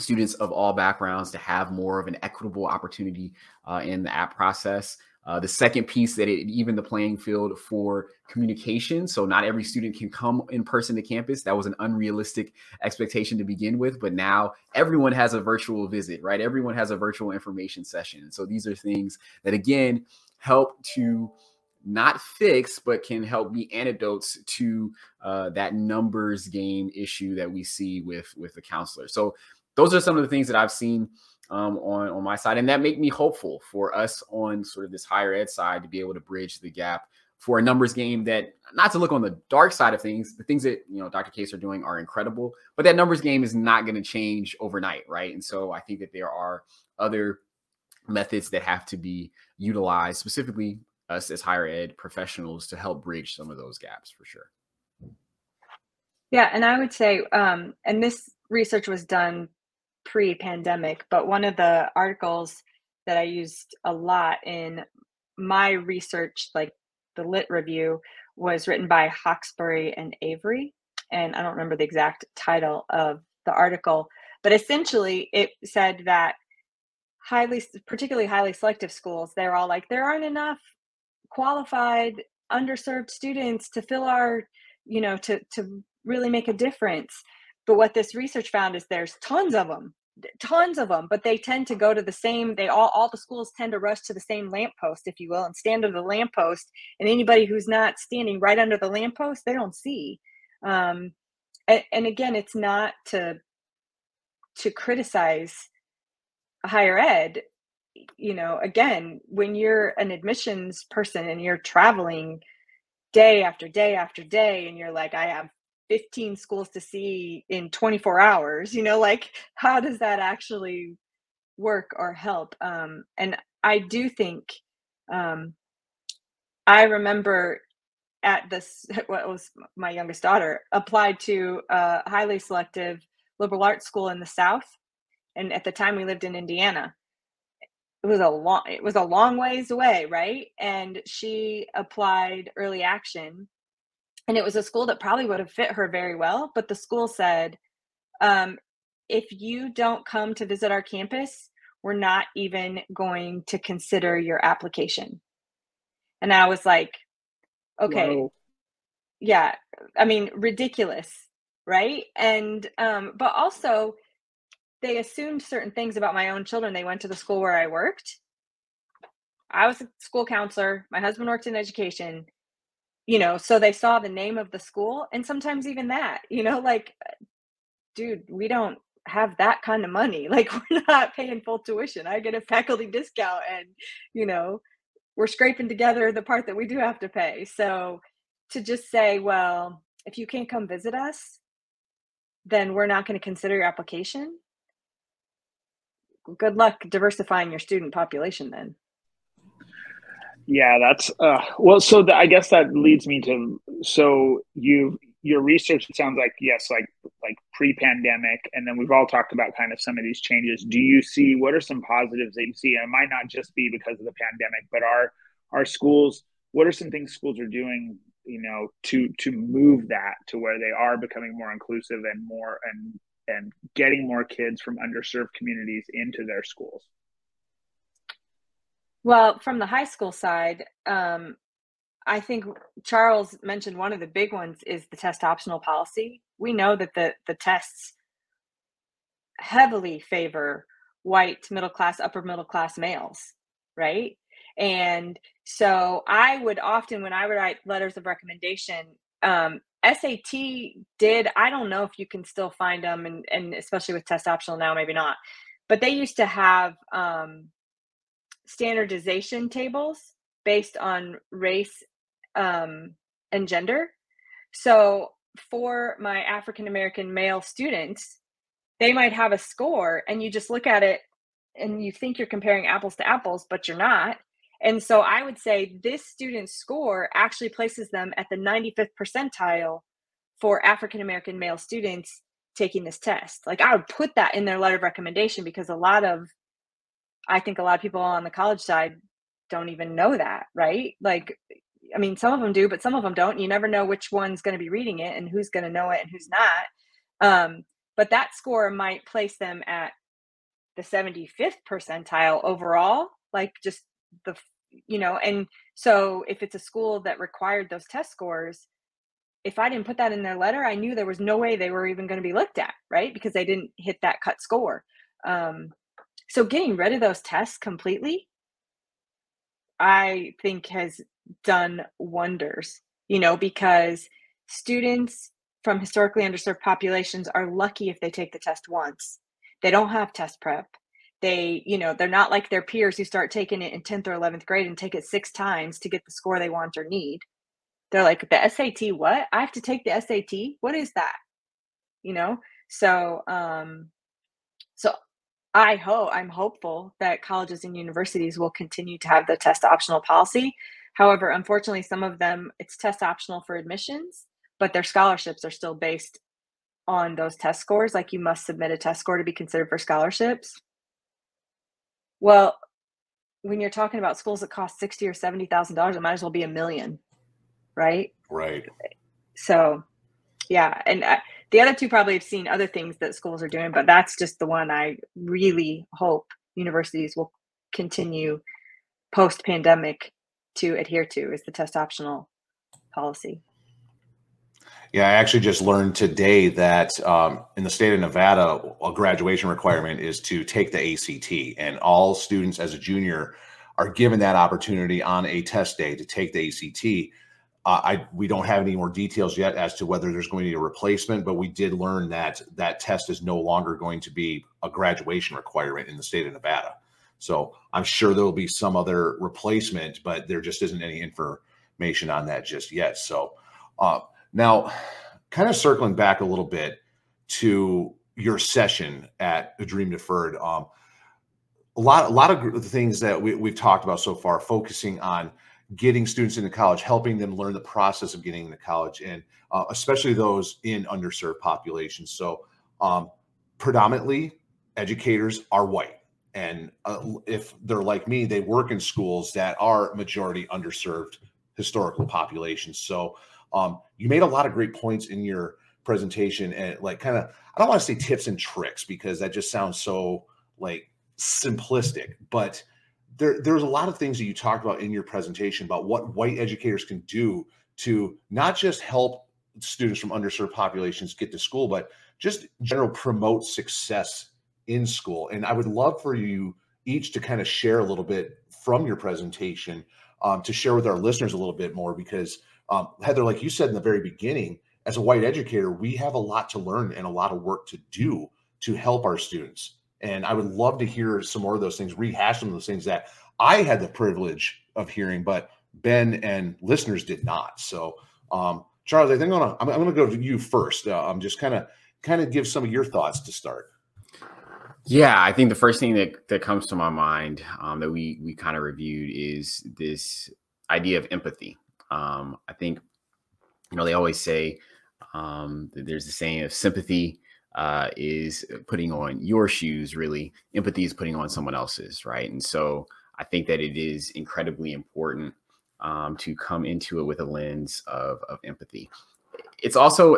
students of all backgrounds to have more of an equitable opportunity uh, in the app process. Uh, the second piece that it even the playing field for communication. So not every student can come in person to campus. That was an unrealistic expectation to begin with, but now everyone has a virtual visit, right? Everyone has a virtual information session. So these are things that again help to not fix, but can help be antidotes to uh, that numbers game issue that we see with with the counselor. So those are some of the things that I've seen um, on on my side, and that make me hopeful for us on sort of this higher ed side to be able to bridge the gap for a numbers game that not to look on the dark side of things the things that you know dr case are doing are incredible but that numbers game is not going to change overnight right and so i think that there are other methods that have to be utilized specifically us as higher ed professionals to help bridge some of those gaps for sure. Yeah, and I would say, um, and this research was done pre-pandemic, but one of the articles that I used a lot in my research, like the lit review, was written by Hoxby and Avery, and I don't remember the exact title of the article, but essentially it said that highly, particularly highly selective schools, they're all like there aren't enough qualified underserved students to fill our, you know, to to really make a difference. But what this research found is there's tons of them, tons of them, but they tend to go to the same, they all, all the schools tend to rush to the same lamppost, if you will, and stand under the lamppost. And anybody who's not standing right under the lamppost, they don't see. Um, and, and again, it's not to, to criticize higher ed you know again when you're an admissions person and you're traveling day after day after day and you're like i have 15 schools to see in 24 hours you know like how does that actually work or help? Um, and i do think um, i remember at this what was my youngest daughter applied to a highly selective liberal arts school in the south and at the time we lived in indiana. It was a long it was a long ways away right? And she applied early action and it was a school that probably would have fit her very well but the school said um, if you don't come to visit our campus we're not even going to consider your application. And i was like okay. Whoa. yeah i mean ridiculous right? And um but also they assumed certain things about my own children. They went to the school where i worked. I was a school counselor. My husband worked in education you know so they saw the name of the school and sometimes even that you know like uh, dude we don't have that kind of money. Like we're not paying full tuition. I get a faculty discount and you know we're scraping together the part that we do have to pay. So to just say well if you can't come visit us then we're not going to consider your application good luck diversifying your student population then yeah, that's uh, well. So the, I guess that leads me to so you your research. Sounds like yes, like like pre-pandemic, and then we've all talked about kind of some of these changes. Do you see what are some positives that you see? And it might not just be because of the pandemic, but our our schools. What are some things schools are doing? You know, to to move that to where they are becoming more inclusive and more and and getting more kids from underserved communities into their schools. Well, from the high school side, um, I think Charles mentioned one of the big ones is the test optional policy. We know that the the tests heavily favor white middle class, upper middle class males, right? And so I would often, when I would write letters of recommendation, um, SAT did. I don't know if you can still find them, and and especially with test optional now, maybe not. But they used to have um, standardization tables based on race um, and gender. So for my African American male students, they might have a score and you just look at it and you think you're comparing apples to apples, but you're not. And so I would say this student's score actually places them at the 95th percentile for African American male students taking this test. Like I would put that in their letter of recommendation because a lot of I think a lot of people on the college side don't even know that, right? Like, I mean, some of them do, but some of them don't. You never know which one's going to be reading it and who's going to know it and who's not. Um, but that score might place them at the 75th percentile overall, like just the, you know, and so if it's a school that required those test scores, if I didn't put that in their letter, I knew there was no way they were even going to be looked at, right? Because they didn't hit that cut score. Um, so getting rid of those tests completely, I think has done wonders, you know, because students from historically underserved populations are lucky if they take the test once. They don't have test prep. They, you know, they're not like their peers who start taking it in 10th or 11th grade and take it six times to get the score they want or need. They're like, the SAT, what? I have to take the SAT? What is that? You know? So, um, I hope I'm hopeful that colleges and universities will continue to have the test optional policy. However, unfortunately, some of them it's test optional for admissions, but their scholarships are still based on those test scores. Like you must submit a test score to be considered for scholarships. Well, when you're talking about schools that cost sixty or seventy thousand dollars, it might as well be a million, right? Right. So, yeah, and uh, the other two probably have seen other things that schools are doing, but that's just the one I really hope universities will continue post pandemic to adhere to is the test optional policy. Yeah, I actually just learned today that um, in the state of Nevada, a graduation requirement is to take the ACT, and all students as a junior are given that opportunity on a test day to take the ACT. Uh, I we don't have any more details yet as to whether there's going to be a replacement, but we did learn that that test is no longer going to be a graduation requirement in the state of Nevada. So I'm sure there will be some other replacement, but there just isn't any information on that just yet. So uh, now, kind of circling back a little bit to your session at Dream Deferred. Um, a lot, a lot of the things that we, we've talked about so far, focusing on getting students into college, helping them learn the process of getting into college, and uh, especially those in underserved populations. So, um, predominantly, educators are white and uh, if they're like me they work in schools that are majority underserved historical populations so um, you made a lot of great points in your presentation and like kind of i don't want to say tips and tricks because that just sounds so like simplistic but there, there's a lot of things that you talked about in your presentation about what white educators can do to not just help students from underserved populations get to school but just general promote success in school. And I would love for you each to kind of share a little bit from your presentation um, to share with our listeners a little bit more because um, Heather, like you said in the very beginning, as a white educator, we have a lot to learn and a lot of work to do to help our students. And I would love to hear some more of those things, rehash some of those things that I had the privilege of hearing, but Ben and listeners did not. So, um, Charles, I think I'm gonna, I'm, gonna go to you first. Uh, I'm just kind of kind of give some of your thoughts to start. Yeah, I think the first thing that, that comes to my mind um, that we we kind of reviewed is this idea of empathy. Um, I think you know they always say um, there's the saying of sympathy uh, is putting on your shoes. Really, empathy is putting on someone else's, right? And so I think that it is incredibly important um, to come into it with a lens of of empathy. It's also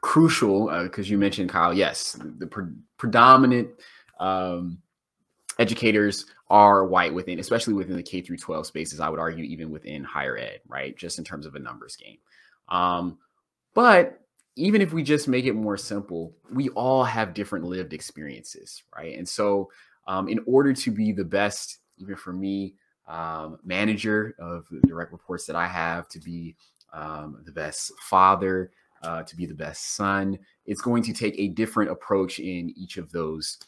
crucial because uh, you mentioned Kyle. Yes, the pre- predominant um, educators are white within, especially within the K through 12 spaces. I would argue even within higher ed, right? Just in terms of a numbers game. Um, but even if we just make it more simple, we all have different lived experiences, right? And so, um, in order to be the best, even for me, um, manager of the direct reports that I have, to be um, the best father, uh, to be the best son. It's going to take a different approach in each of those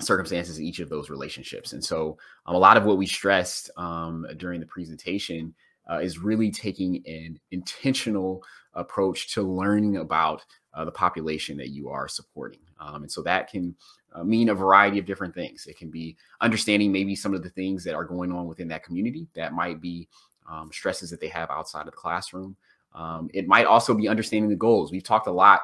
circumstances, each of those relationships. And so, um, a lot of what we stressed um, during the presentation uh, is really taking an intentional approach to learning about uh, the population that you are supporting. Um, and so that can uh, mean a variety of different things. It can be understanding maybe some of the things that are going on within that community that might be um, stresses that they have outside of the classroom. Um, it might also be understanding the goals. We've talked a lot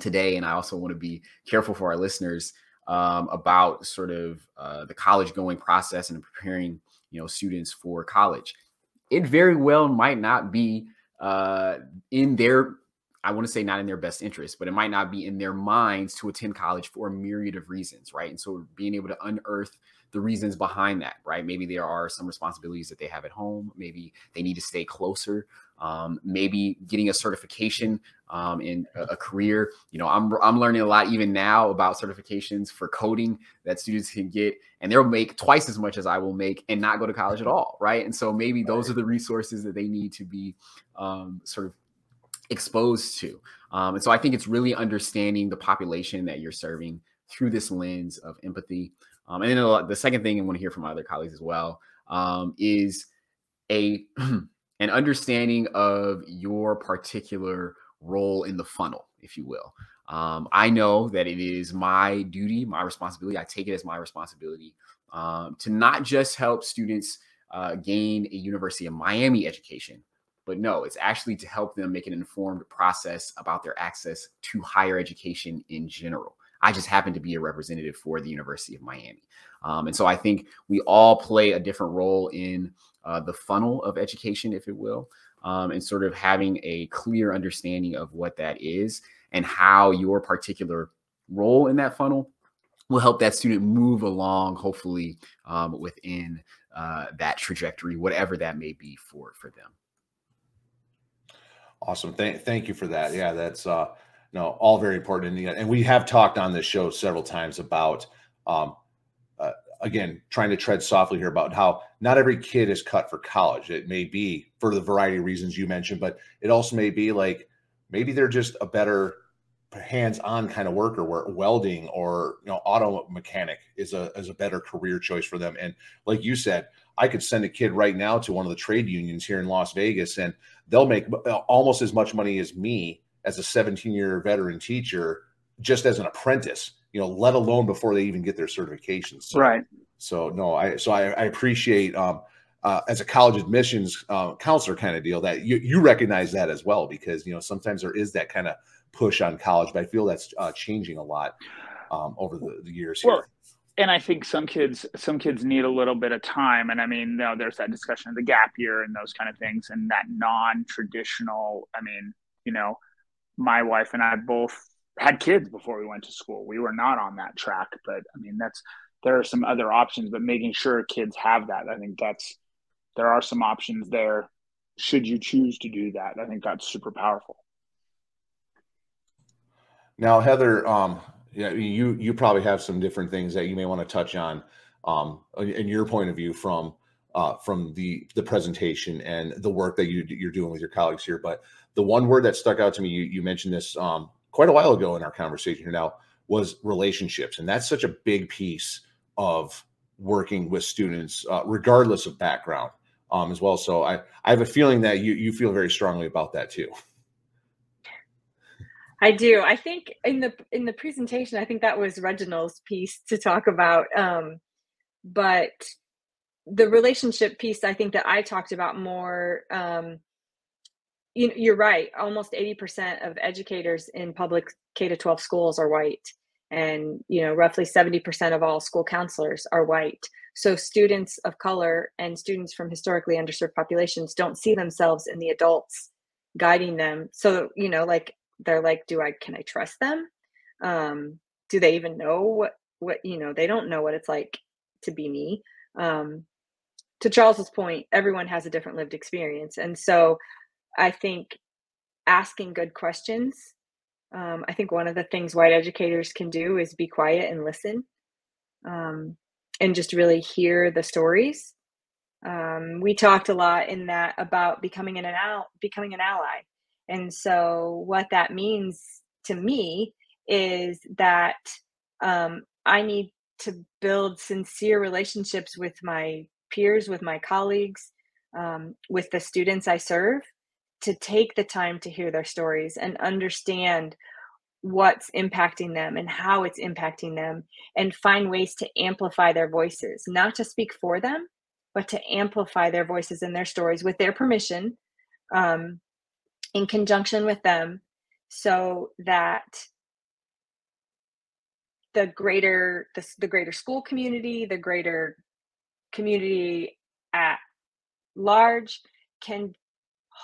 today, and I also want to be careful for our listeners um, about sort of uh, the college going process and preparing you know students for college. It very well might not be uh, in their I want to say not in their best interest, but it might not be in their minds to attend college for a myriad of reasons, right? And so being able to unearth the reasons behind that, right? Maybe there are some responsibilities that they have at home. Maybe they need to stay closer. Um, maybe getting a certification um, in a, a, career. You know, I'm I'm learning a lot even now about certifications for coding that students can get, and they'll make twice as much as I will make and not go to college at all, right? And so maybe those are the resources that they need to be um, sort of exposed to. Um, and so I think it's really understanding the population that you're serving through this lens of empathy. Um, and then the second thing I want to hear from my other colleagues as well um, is a an understanding of your particular role in the funnel, if you will. Um, I know that it is my duty, my responsibility. I take it as my responsibility um, to not just help students uh, gain a University of Miami education. But no, it's actually to help them make an informed process about their access to higher education in general. I just happen to be a representative for the University of Miami. Um, and so I think we all play a different role in uh, the funnel of education, if it will, um, and sort of having a clear understanding of what that is and how your particular role in that funnel will help that student move along, hopefully um, within uh, that trajectory, whatever that may be for for them. Awesome. Thank, thank you for that. Yeah, that's uh, no, all very important. And, and we have talked on this show several times about, um, uh, again, trying to tread softly here about how not every kid is cut for college. It may be for the variety of reasons you mentioned, but it also may be like maybe they're just a better hands-on kind of worker where welding or you know auto mechanic is a is a better career choice for them and like you said i could send a kid right now to one of the trade unions here in las vegas and they'll make uh, almost as much money as me as a 17 year veteran teacher just as an apprentice you know let alone before they even get their certifications so, right so no i so i, I appreciate um uh, as a college admissions uh, counselor kind of deal that you, you recognize that as well because you know sometimes there is that kind of push on college, but I feel that's uh, changing a lot um, over the, the years. Here. Well, and I think some kids some kids need a little bit of time. And I mean, you know, there's that discussion of the gap year and those kind of things, and that non-traditional. I mean, you know, my wife and I both had kids before we went to school. We were not on that track, but I mean, that's there are some other options, but making sure kids have that, I think that's there are some options there. Should you choose to do that, I think that's super powerful. Now, Heather, um, yeah, you you probably have some different things that you may want to touch on um, in your point of view from uh, from the the presentation and the work that you you're doing with your colleagues here. But the one word that stuck out to me, you, you mentioned this um, quite a while ago in our conversation here now, was relationships, and that's such a big piece of working with students, uh, regardless of background, um, as well. So I I have a feeling that you you feel very strongly about that too. I do. I think in the in the presentation, I think that was Reginald's piece to talk about. Um, but the relationship piece, I think that I talked about more. Um, you, you're right. Almost eighty percent of educators in public K to twelve schools are white, and you know roughly seventy percent of all school counselors are white. So students of color and students from historically underserved populations don't see themselves in the adults guiding them. So you know, like they're like do i can i trust them um do they even know what what you know they don't know what it's like to be me um to charles's point everyone has a different lived experience and so i think asking good questions um, i think one of the things white educators can do is be quiet and listen um, and just really hear the stories. Um, we talked a lot in that about becoming an al- becoming an ally and so, what that means to me is that um, I need to build sincere relationships with my peers, with my colleagues, um, with the students I serve, to take the time to hear their stories and understand what's impacting them and how it's impacting them, and find ways to amplify their voices, not to speak for them, but to amplify their voices and their stories with their permission. Um, in conjunction with them so that the greater the, the greater school community the greater community at large can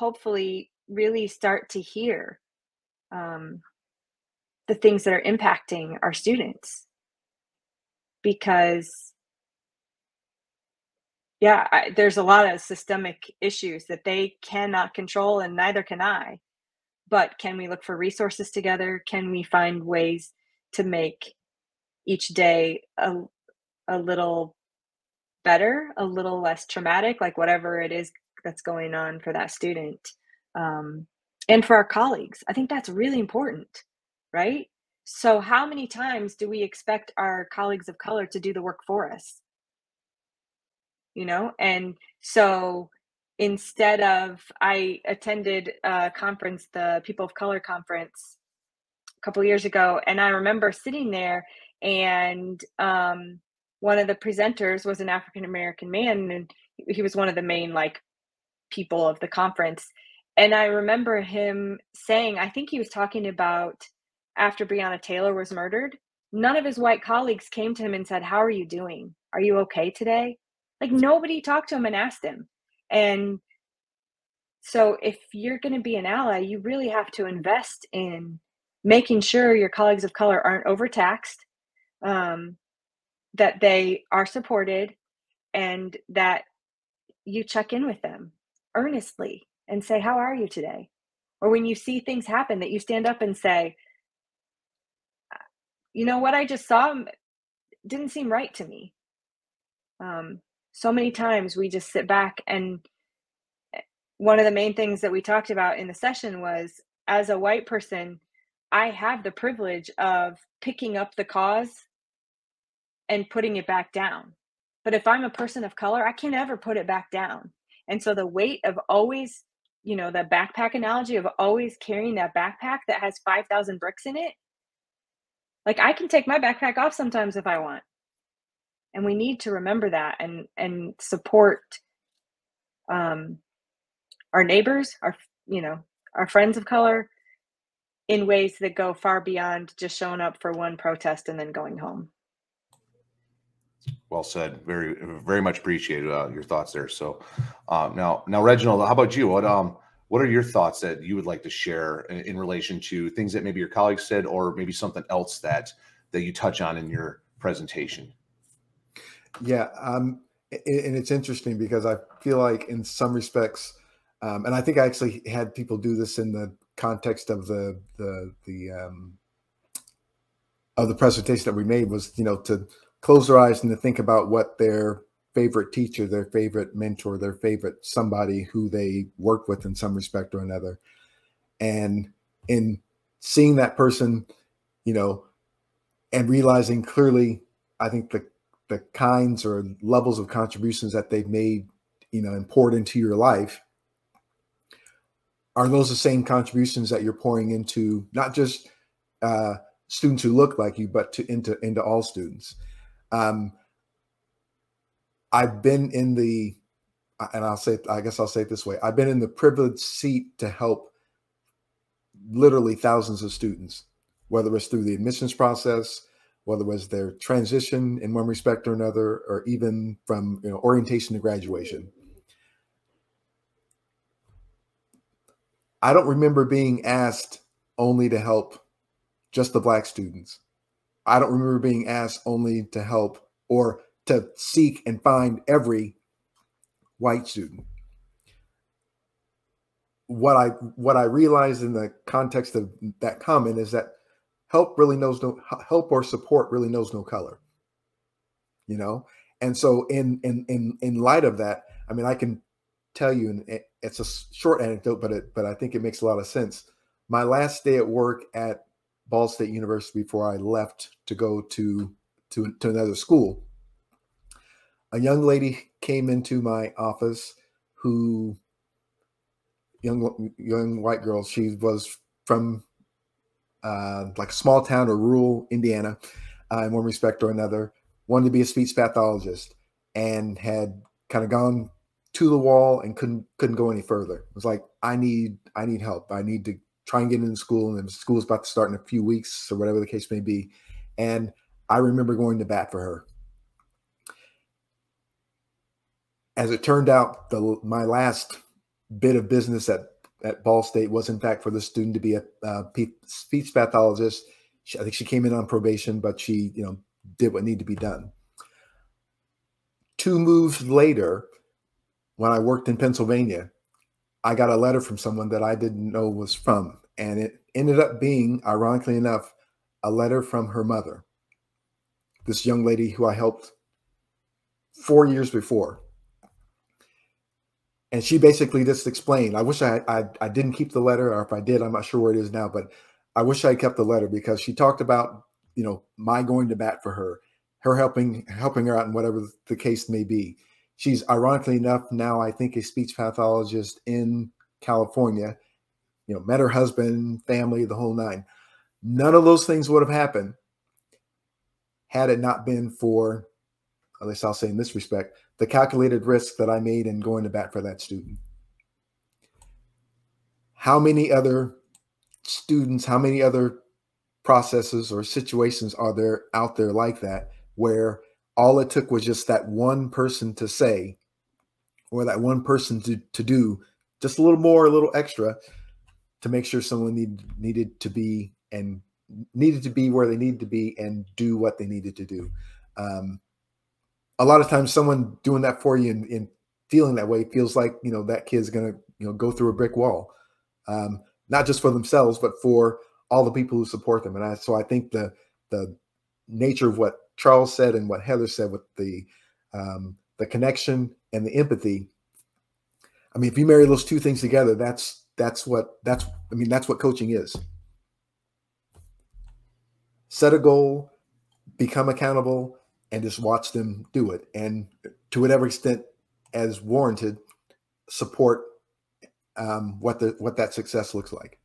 hopefully really start to hear um, the things that are impacting our students. Because yeah I, there's a lot of systemic issues that they cannot control and neither can i. But can we look for resources together? Can we find ways to make each day a, a little better a little less traumatic like whatever it is that's going on for that student um, and for our colleagues. I think that's really important right? So how many times do we expect our colleagues of color to do the work for us? You know and so instead of i attended a conference the people of color conference a couple years ago and i remember sitting there and um, one of the presenters was an african american man and he was one of the main like people of the conference. And I remember him saying, I think he was talking about after Breonna Taylor was murdered, none of his white colleagues came to him and said, How are you doing? Are you okay today? Like nobody talked to him and asked him. And so if you're going to be an ally, you really have to invest in making sure your colleagues of color aren't overtaxed, um, that they are supported, and that you check in with them earnestly and say, How are you today? Or when you see things happen, that you stand up and say, You know what I just saw didn't seem right to me. Um, so many times we just sit back and eh, one of the main things that we talked about in the session was as a white person i have the privilege of picking up the cause and putting it back down but if i'm a person of color i can never put it back down and so the weight of always you know the backpack analogy of always carrying that backpack that has 5000 bricks in it like i can take my backpack off sometimes if i want. And we need to remember that and and support um, our neighbors our you know our friends of color in ways that go far beyond just showing up for one protest and then going home well said. Very very much appreciated uh, your thoughts there. So uh, now now reginald how about you? What um what are your thoughts that you would like to share in, in relation to things that maybe your colleagues said or maybe something else that that you touch on in your presentation? Yeah, um, and it's interesting because I feel like in some respects, um, and I think I actually had people do this in the context of the the the um, of the presentation that we made was you know to close their eyes and to think about what their favorite teacher, their favorite mentor, their favorite somebody who they work with in some respect or another, and in seeing that person, you know, and realizing clearly, I think the the kinds or levels of contributions that they've made, you know, and poured into your life, are those the same contributions that you're pouring into not just uh, students who look like you, but to into into all students? Um, I've been in the, and I'll say, I guess I'll say it this way: I've been in the privileged seat to help literally thousands of students, whether it's through the admissions process, whether it was their transition in one respect or another, or even from you know, orientation to graduation. I don't remember being asked only to help just the black students. I don't remember being asked only to help or to seek and find every white student. What I what I realized in the context of that comment is that help really knows no help or support really knows no color you know and so in in in in light of that i mean i can tell you and it's a short anecdote but it but i think it makes a lot of sense my last day at work at ball state university before i left to go to to, to another school a young lady came into my office who young young white girl she was from uh, like a small town or rural Indiana, uh, in one respect or another, wanted to be a speech pathologist and had kind of gone to the wall and couldn't couldn't go any further. It was like, I need I need help. I need to try and get into school, and school's about to start in a few weeks or whatever the case may be. And I remember going to bat for her. As it turned out, the my last bit of business at at Ball State was in fact for the student to be a uh, speech pathologist. She, I think she came in on probation, but she, you know, did what needed to be done. Two moves later, when I worked in Pennsylvania, I got a letter from someone that I didn't know was from, and it ended up being, ironically enough, a letter from her mother. This young lady who I helped four years before and she basically just explained. I wish I, I, I didn't keep the letter, or if I did, I'm not sure where it is now. But I wish I kept the letter because she talked about you know my going to bat for her, her helping helping her out in whatever the case may be. She's ironically enough now I think a speech pathologist in California. You know, met her husband, family, the whole nine. None of those things would have happened had it not been for, at least I'll say in this respect, the calculated risk that I made in going to bat for that student. How many other students, how many other processes or situations are there out there like that where all it took was just that one person to say or that one person to, to do just a little more, a little extra to make sure someone need, needed to be and needed to be where they needed to be and do what they needed to do. Um, a lot of times someone doing that for you and, and feeling that way feels like you know that kid's gonna you know go through a brick wall um, not just for themselves but for all the people who support them and I, so i think the the nature of what charles said and what heather said with the um, the connection and the empathy i mean if you marry those two things together that's that's what that's i mean that's what coaching is set a goal become accountable and just watch them do it. And to whatever extent as warranted, support um, what the what that success looks like.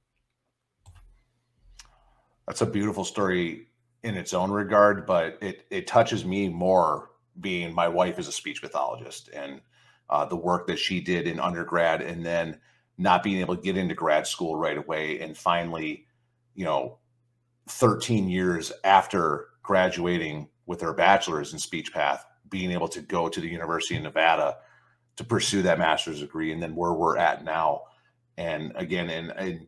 That's a beautiful story in its own regard, but it it touches me more being my wife is a speech pathologist and uh, the work that she did in undergrad, and then not being able to get into grad school right away, and finally, you know, 13 years after graduating with their bachelor's in speech path, being able to go to the University of Nevada to pursue that master's degree, and then where we're at now. And again, and, and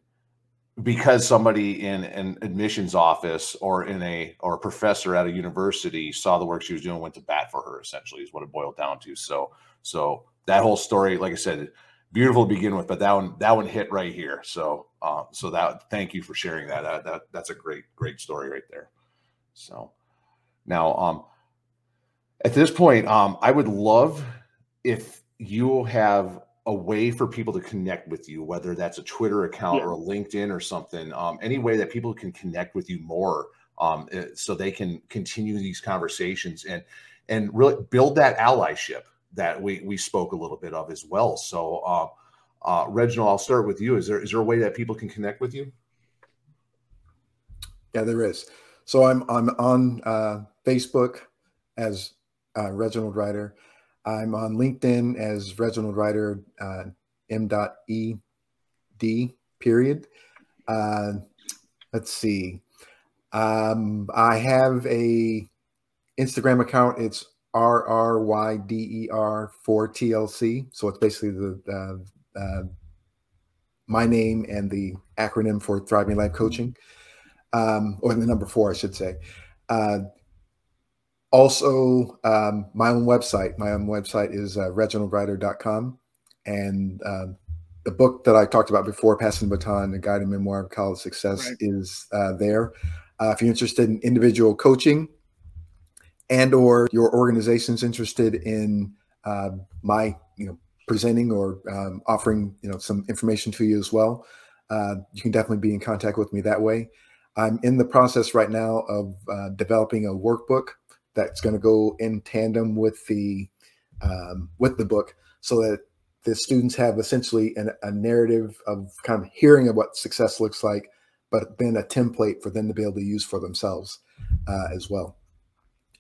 because somebody in an admissions office or in a or a professor at a university saw the work she was doing, went to bat for her. Essentially, is what it boiled down to. So, so that whole story, like I said, beautiful to begin with, but that one that one hit right here. So, uh, so that thank you for sharing that. that. That that's a great great story right there. So, now, um, at this point, um, I would love if you have a way for people to connect with you, whether that's a Twitter account yeah. or a LinkedIn or something, um, any way that people can connect with you more, um, eh, so they can continue these conversations and and really build that allyship that we we spoke a little bit of as well. So, uh, uh, Reginald, I'll start with you. Is there is there a way that people can connect with you? Yeah, there is. So I'm I'm on uh, Facebook as uh, Reginald Ryder. I'm on LinkedIn as Reginald Ryder uh, M.E.D. period. Uh, let's see. Um, I have a Instagram account. It's R R Y D E R for TLC. So it's basically the uh, uh, my name and the acronym for Thriving Life Coaching, um, or the number four, I should say. Uh, also, um, my own website. My own website is uh, reginaldryder.com. And uh, the book that I talked about before, Passing the Baton, The Guided Memoir of College Success, right. is uh, there. Uh, if you're interested in individual coaching and or your organization's interested in uh, my, you know, presenting or um, offering, you know, some information to you as well, uh, you can definitely be in contact with me that way. I'm in the process right now of developing a workbook that's going to go in tandem with the um, with the book so that the students have essentially an, a narrative of kind of hearing of what success looks like but then a template for them to be able to use for themselves uh, as well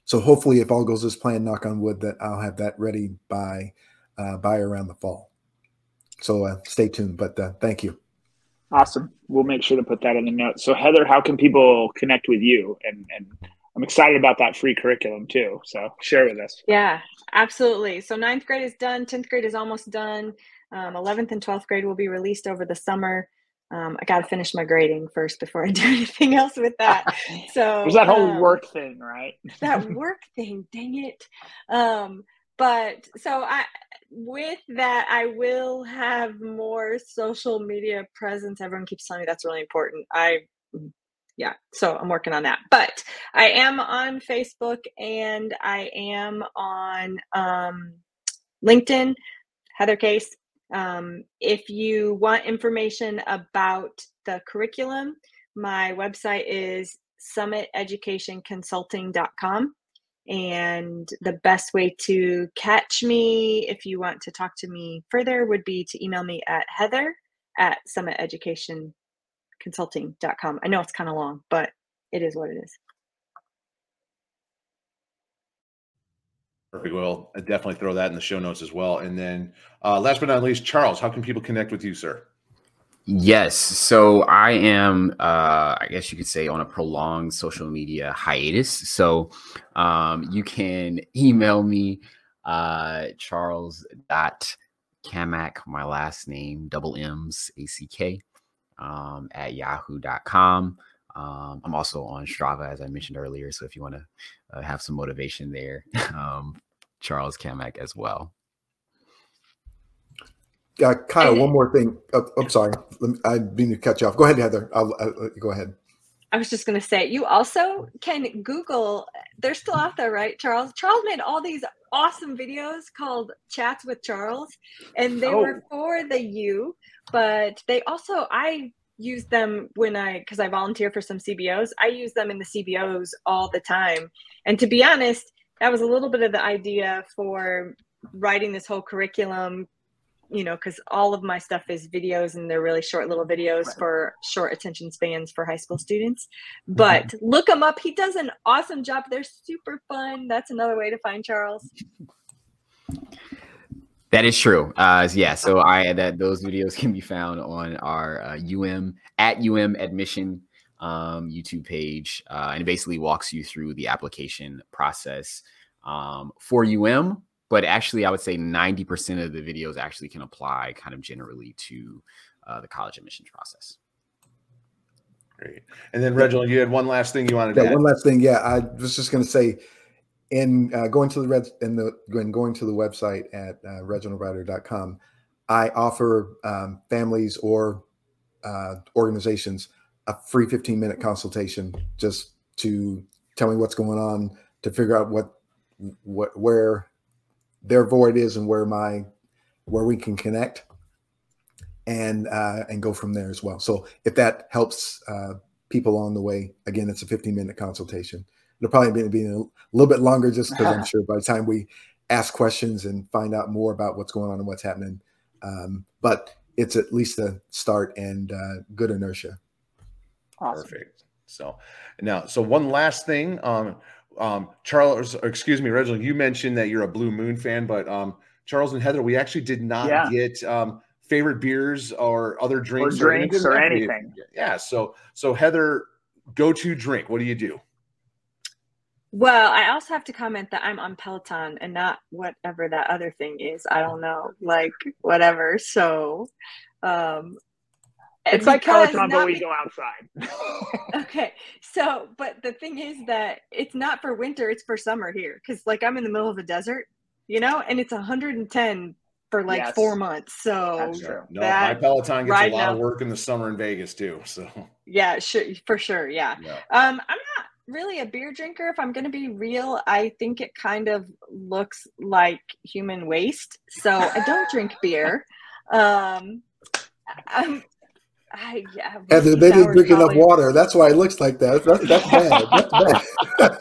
so hopefully if all goes as planned knock on wood that i'll have that ready by uh, by around the fall so uh, stay tuned but uh, thank you awesome we'll make sure to put that in the notes so heather how can people connect with you and and I'm excited about that free curriculum too. So share with us. Yeah, absolutely. So ninth grade is done. 10th grade is almost done. Um, 11th and 12th grade will be released over the summer. Um, I got to finish my grading first before I do anything else with that. So there's that whole um, work thing, right? that work thing, dang it. Um, but so I, with that, I will have more social media presence. Everyone keeps telling me that's really important. I yeah so i'm working on that but i am on facebook and i am on um, linkedin heather case um, if you want information about the curriculum my website is summiteducationconsulting.com and the best way to catch me if you want to talk to me further would be to email me at heather at summiteducation consulting.com. I know it's kind of long, but it is what it is. Perfect. Well, I definitely throw that in the show notes as well. And then, uh, last but not least, Charles, how can people connect with you, sir? Yes. So I am, uh, I guess you could say, on a prolonged social media hiatus. So um, you can email me, uh, Charles dot Cammack, my last name, double M's, A C K, um, at yahoo.com. Um, I'm also on Strava, as I mentioned earlier. So if you want to uh, have some motivation there, um, Charles Cammack as well. Uh, Kyle, one more thing. Oh, I'm sorry. I didn't mean to cut you off. Go ahead, Heather. I'll, I'll go ahead. I was just going to say, you also can Google. They're still out there, right, Charles? Charles made all these awesome videos called Chats with Charles, and they oh. were for the U, but they also I use them when I because I volunteer for some CBOs. I use them in the CBOs all the time, and to be honest, that was a little bit of the idea for writing this whole curriculum you know, because all of my stuff is videos and they're really short little videos right. for short attention spans for high school students. But mm-hmm. look them up. He does an awesome job. They're super fun. That's another way to find Charles. That is true. Uh, yeah, so I that those videos can be found on our uh, UM at UM admission um, YouTube page, uh, and it basically walks you through the application process um, for UM but actually i would say 90% of the videos actually can apply kind of generally to uh, the college admissions process great and then reginald you had one last thing you wanted yeah, to add. one last thing yeah i was just going to say in uh, going to the red in the when going to the website at uh, reginaldryder.com i offer um, families or uh, organizations a free 15 minute consultation just to tell me what's going on to figure out what what where their void is and where my where we can connect and uh, and go from there as well. So if that helps uh, people on the way, again, it's a 15 minute consultation. It'll probably be, be a little bit longer just because I'm sure by the time we ask questions and find out more about what's going on and what's happening. Um, but it's at least a start and uh, good inertia. Awesome. Perfect. So now, so one last thing. Um, um, Charles, excuse me, Reginald, you mentioned that you're a Blue Moon fan, but um, Charles and Heather, we actually did not yeah. get um, favorite beers or other drinks or drinks or anything. Or anything. Yeah. So, so Heather, go to drink. What do you do? Well, I also have to comment that I'm on Peloton and not whatever that other thing is. I don't know, like whatever. So, um, it's like Peloton, but we be- go outside. okay, so but the thing is that it's not for winter; it's for summer here. Because like I'm in the middle of a desert, you know, and it's 110 for like yes. four months. So no, my Peloton gets right a lot now, of work in the summer in Vegas too. So yeah, sure, for sure, yeah. yeah. Um, I'm not really a beer drinker. If I'm going to be real, I think it kind of looks like human waste. So I don't drink beer. Um, I'm I, yeah, and they didn't drink enough water. That's why it looks like that. That's, that's bad. That's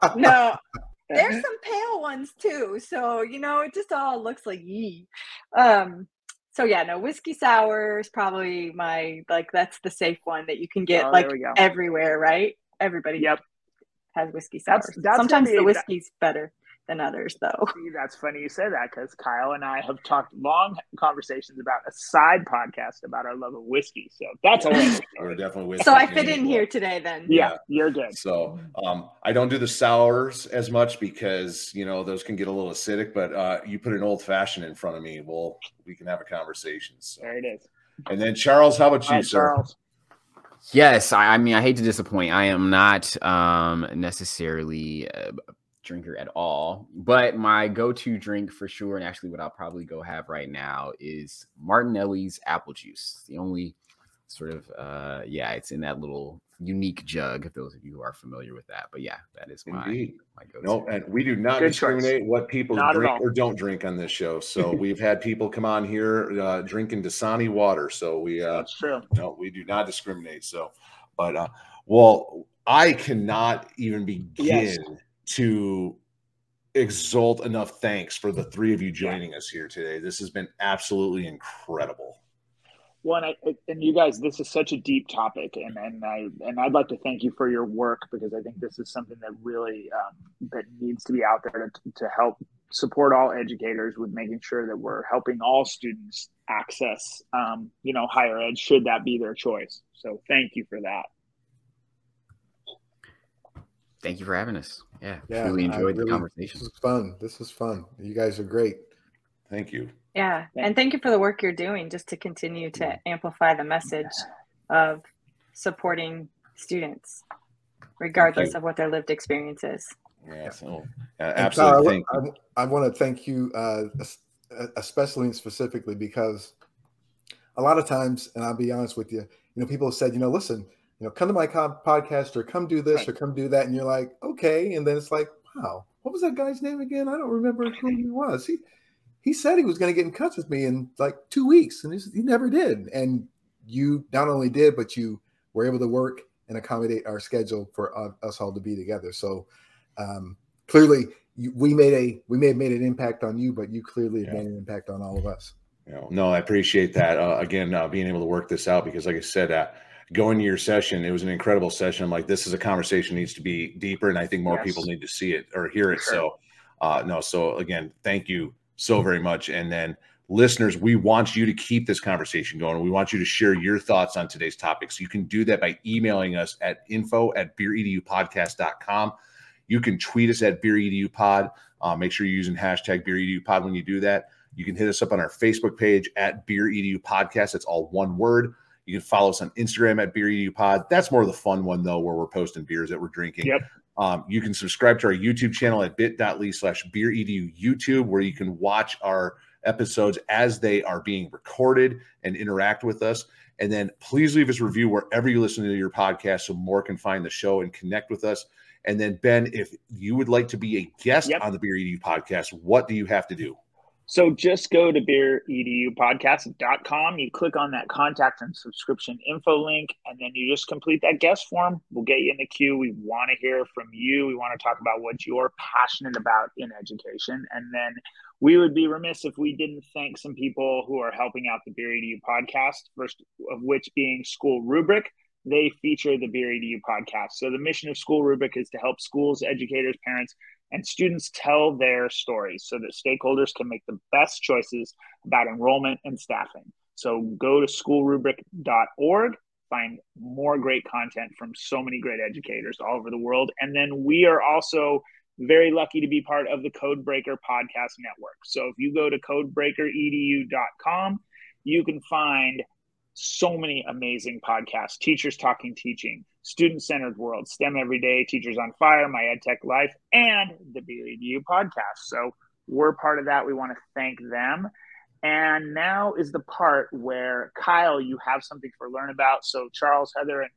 bad. no, there's some pale ones too. So you know, it just all looks like yee. Um, so yeah, no whiskey sour is probably my like that's the safe one that you can get oh, like everywhere, right? Everybody yep. has whiskey sour. That's, that's Sometimes the whiskey's better than others, though. See, that's funny you say that because Kyle and I have talked long conversations about a side podcast about our love of whiskey. So that's a We're definitely whiskey. So I fit in here today, then. Yeah, yeah, you're good. So um, I don't do the sours as much because you know those can get a little acidic. But uh, you put an old fashioned in front of me, well, we can have a conversation. So. There it is. And then Charles, how about you, right, sir? Charles. Yes, I, I, mean I hate to disappoint. I am not um, necessarily a drinker at all. But my go-to drink for sure, and actually what I'll probably go have right now is Martinelli's apple juice. The only sort of uh yeah, it's in that little unique jug, if those of you who are familiar with that. But yeah, that is my, Indeed. my go-to. No, and we do not Good discriminate choice. what people not drink or don't drink on this show. So we've had people come on here uh, drinking Dasani water. So we uh That's true. No, we do not discriminate. So but uh well, I cannot even begin yes to exalt enough thanks for the three of you joining us here today. This has been absolutely incredible. Well, and, I, and you guys, this is such a deep topic, and and I and I'd like to thank you for your work because I think this is something that really um, that needs to be out there to, to help support all educators with making sure that we're helping all students access, um, you know, higher ed should that be their choice. So thank you for that. Thank you for having us. Yeah, Yeah, really I enjoyed really- the conversation. This is fun. This is fun. You guys are great. Thank you. Yeah. Thank- And thank you for the work you're doing just to continue to amplify the message of supporting students, regardless of what their lived experience is. Yeah, so uh, absolutely. Kyle, Thank. I, I want to thank you, uh, especially and specifically because a lot of times, and I'll be honest with you, you know, people have said, you know, listen, you know, come to my co- podcast or come do this Right. or come do that, and you're like, okay, and then it's like, wow, what was that guy's name again? I don't remember who he was. He he said he was going to get in touch with me in like two weeks, and he, he never did. And you not only did, but you were able to work and accommodate our schedule for uh, us all to be together. So um, clearly, you, we made a we may have made an impact on you, but you clearly have Yeah. made an impact on all of us. You know, no, I appreciate that. Uh, again, uh, being able to work this out because, like I said, uh, going to your session, it was an incredible session. I'm like, this is a conversation needs to be deeper, and I think more Yes. people need to see it or hear it. Sure. So, uh, no, so again, thank you so very much. And then, listeners, we want you to keep this conversation going. We want you to share your thoughts on today's topics. You can do that by emailing us at info at beeredupodcast.com. You can tweet us at beeredupod. Uh, make sure you're using hashtag beeredupod when you do that. You can hit us up on our Facebook page at Beer EDU Podcast. It's all one word. You can follow us on Instagram at Beer EDU Pod. That's more of the fun one though, where we're posting beers that we're drinking. Yep. Um, you can subscribe to our YouTube channel at bit.ly slash beer edu YouTube, where you can watch our episodes as they are being recorded and interact with us. And then please leave us a review wherever you listen to your podcast so more can find the show and connect with us. And then, Ben, if you would like to be a guest Yep. on the Beer EDU podcast, what do you have to do? So just go to beeredupodcast.com. You click on that contact and subscription info link, and then you just complete that guest form. We'll get you in the queue. We want to hear from you. We want to talk about what you're passionate about in education. And then we would be remiss if we didn't thank some people who are helping out the Beer EDU podcast, first of which being School Rubric. They feature the Beer EDU podcast. So the mission of School Rubric is to help schools, educators, parents, and students tell their stories so that stakeholders can make the best choices about enrollment and staffing. So go to schoolrubric.org, find more great content from so many great educators all over the world. And then we are also very lucky to be part of the Codebreaker Podcast Network. So if you go to codebreakeredu.com, you can find so many amazing podcasts teachers talking teaching student centered world stem every day teachers on fire my ed tech life and the beeredu podcast so we're part of that we want to thank them and now is the part where kyle you have something for learn about so charles heather and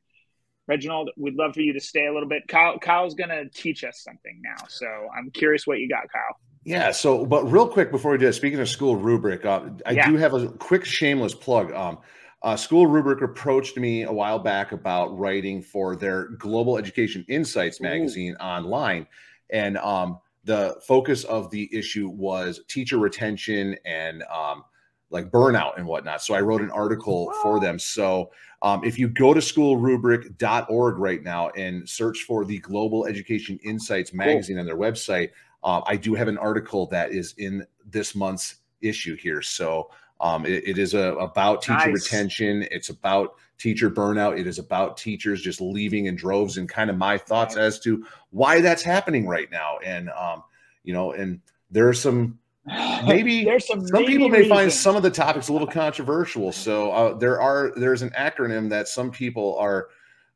reginald we'd love for you to stay a little bit kyle kyle's going to teach us something now so i'm curious what you got kyle Yeah. So, but real quick before we do that, speaking of School Rubric, uh, I Yeah. do have a quick shameless plug. Um, uh, School Rubric approached me a while back about writing for their Global Education Insights Ooh. magazine online, and um, the focus of the issue was teacher retention and um, like burnout and whatnot. So I wrote an article for them. So um, if you go to schoolrubric.org right now and search for the Global Education Insights magazine on their website, um, I do have an article that is in this month's issue here. So um, it, it is a, about teacher Nice. retention. It's about teacher burnout. It is about teachers just leaving in droves and kind of my thoughts as to why that's happening right now. And, um, you know, and there are some maybe there's some, some people may find some of the topics a little controversial so uh, there are there's an acronym that some people are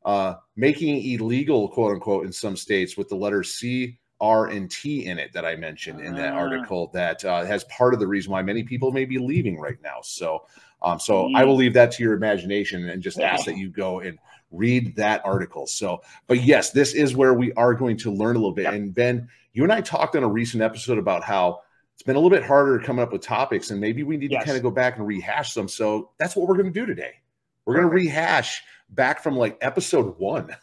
uh, making illegal quote unquote in some states with the letter c r and t in it that i mentioned in that Ah. article that uh, has part of the reason why many people may be leaving right now. So um, so i will leave that to your imagination and just ask that you go and read that article. So but yes this is where we are going to learn a little bit. And ben you and i talked on a recent episode about how it's been a little bit harder coming up with topics and maybe we need Yes. to kind of go back and rehash them so that's what we're going to do today. We're going to rehash back from like episode one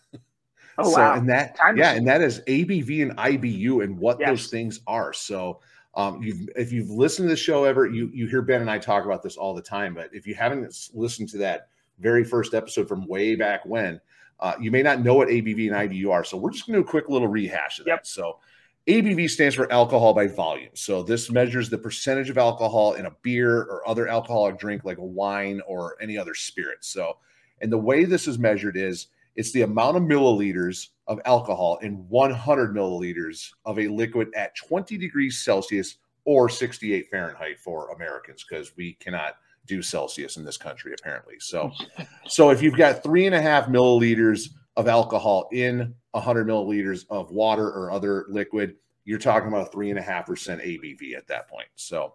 oh so wow and that Time yeah and that is abv and ibu and what those things are so Um, you've if you've listened to the show ever, you you hear Ben and I talk about this all the time. But if you haven't listened to that very first episode from way back when, uh, you may not know what ABV and IBU are. So we're just going to do a quick little rehash of Yep. that. So ABV stands for alcohol by volume. So this measures the percentage of alcohol in a beer or other alcoholic drink like a wine or any other spirit. So, and the way this is measured is it's the amount of milliliters of alcohol in 100 milliliters of a liquid at 20 degrees Celsius or 68 Fahrenheit for Americans because we cannot do Celsius in this country apparently. So, so if you've got three and a half milliliters of alcohol in 100 milliliters of water or other liquid, you're talking about three and a half percent ABV at that point. So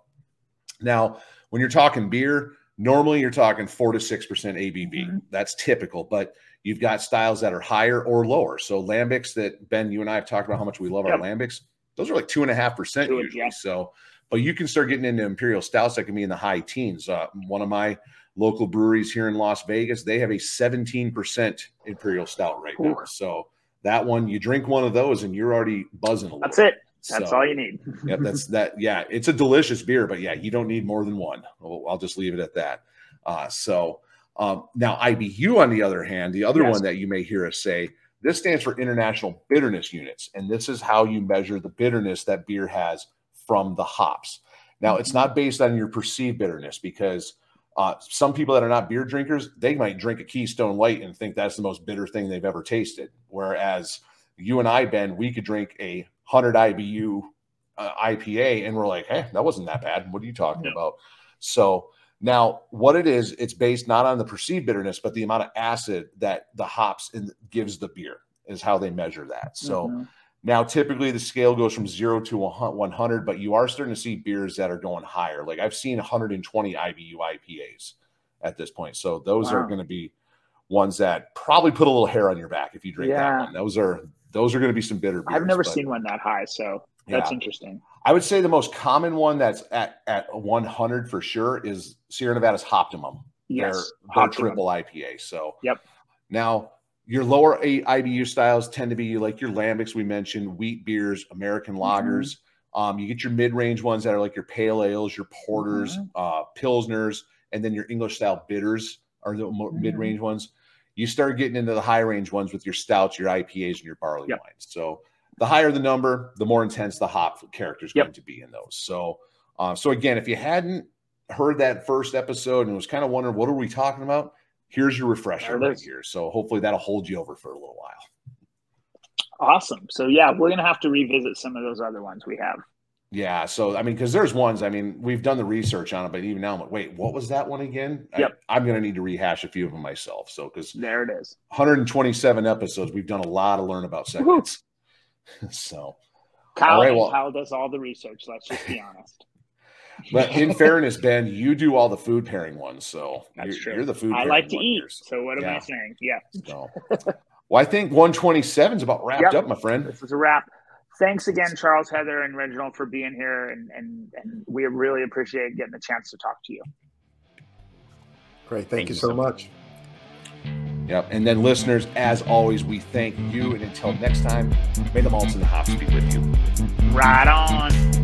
now, when you're talking beer, normally you're talking four to six percent ABV. Mhm. That's typical, but you've got styles that are higher or lower. So lambics that Ben, you and I have talked about how much we love our lambics. Those are like two and a half percent usually. yeah. So, but you can start getting into imperial stouts that can be in the high teens. Uh, one of my local breweries here in Las Vegas, they have a 17% imperial stout right now. So that one, you drink one of those and you're already buzzing a little. That's it. That's So- all you need. yeah, that's that. Yeah, it's a delicious beer, but yeah, you don't need more than one. I'll, I'll just leave it at that. Uh, so um, now IBU, on the other hand, the other Yes. one that you may hear us say, this stands for International Bitterness Units, and this is how you measure the bitterness that beer has from the hops. Now, it's not based on your perceived bitterness because uh, some people that are not beer drinkers, they might drink a Keystone Light and think that's the most bitter thing they've ever tasted. Whereas you and I, Ben, we could drink a 100 IBU uh, IPA and we're like, hey, that wasn't that bad. What are you talking No. about? So now, what it is, it's based not on the perceived bitterness, but the amount of acid that the hops in, gives the beer is how they measure that. So Mhm. now, typically, the scale goes from zero to 100, but you are starting to see beers that are going higher. Like I've seen 120 IBU IPAs at this point. So those are going to be ones that probably put a little hair on your back if you drink that Yeah. one. Those are those are going to be some bitter beers. I've never but- seen one that high, so that's Yeah. interesting. I would say the most common one that's at at 100 for sure is Sierra Nevada's Hoptimum. Yes, Their, their triple IPA. So Yep. Now your lower eight IBU styles tend to be like your lambics we mentioned, wheat beers, American Mm-hmm. lagers. Um, you get your mid-range ones that are like your pale ales, your porters, Mhm. uh, pilsners, and then your English style bitters are the more Mhm. mid-range ones. You start getting into the high-range ones with your stouts, your IPAs, and your barley Yep. wines. So the higher the number, the more intense the hop character is Yep. going to be in those. So, uh, so again, if you hadn't heard that first episode and was kind of wondering what are we talking about, here's your refresher right here. So hopefully that'll hold you over for a little while. Awesome. So yeah, we're gonna have to revisit some of those other ones we have. Yeah. So I mean, because there's ones. I mean, we've done the research on it, but even now I'm like, wait, what was that one again? Yep. I, am going to need to rehash a few of them myself. So because There it is. 127 episodes, we've done a lot to learn about segments. so, Kyle, right, well- Kyle does all the research. Let's just be honest. but in fairness, Ben, you do all the food pairing ones. So That's you're, true. you're the food. I like to eat. here. So what am Yeah. I saying? Yeah, So, well, I think 127 is about wrapped Yep. up, my friend. this is a wrap. Thanks again, Charles, Heather, and Reginald for being here, and and and we really appreciate getting the chance to talk to you. Great. Thank, Thank you you so so much. Yep. And then, listeners, as always, we thank you. And until next time, may the malts and the hops be with you. Right on.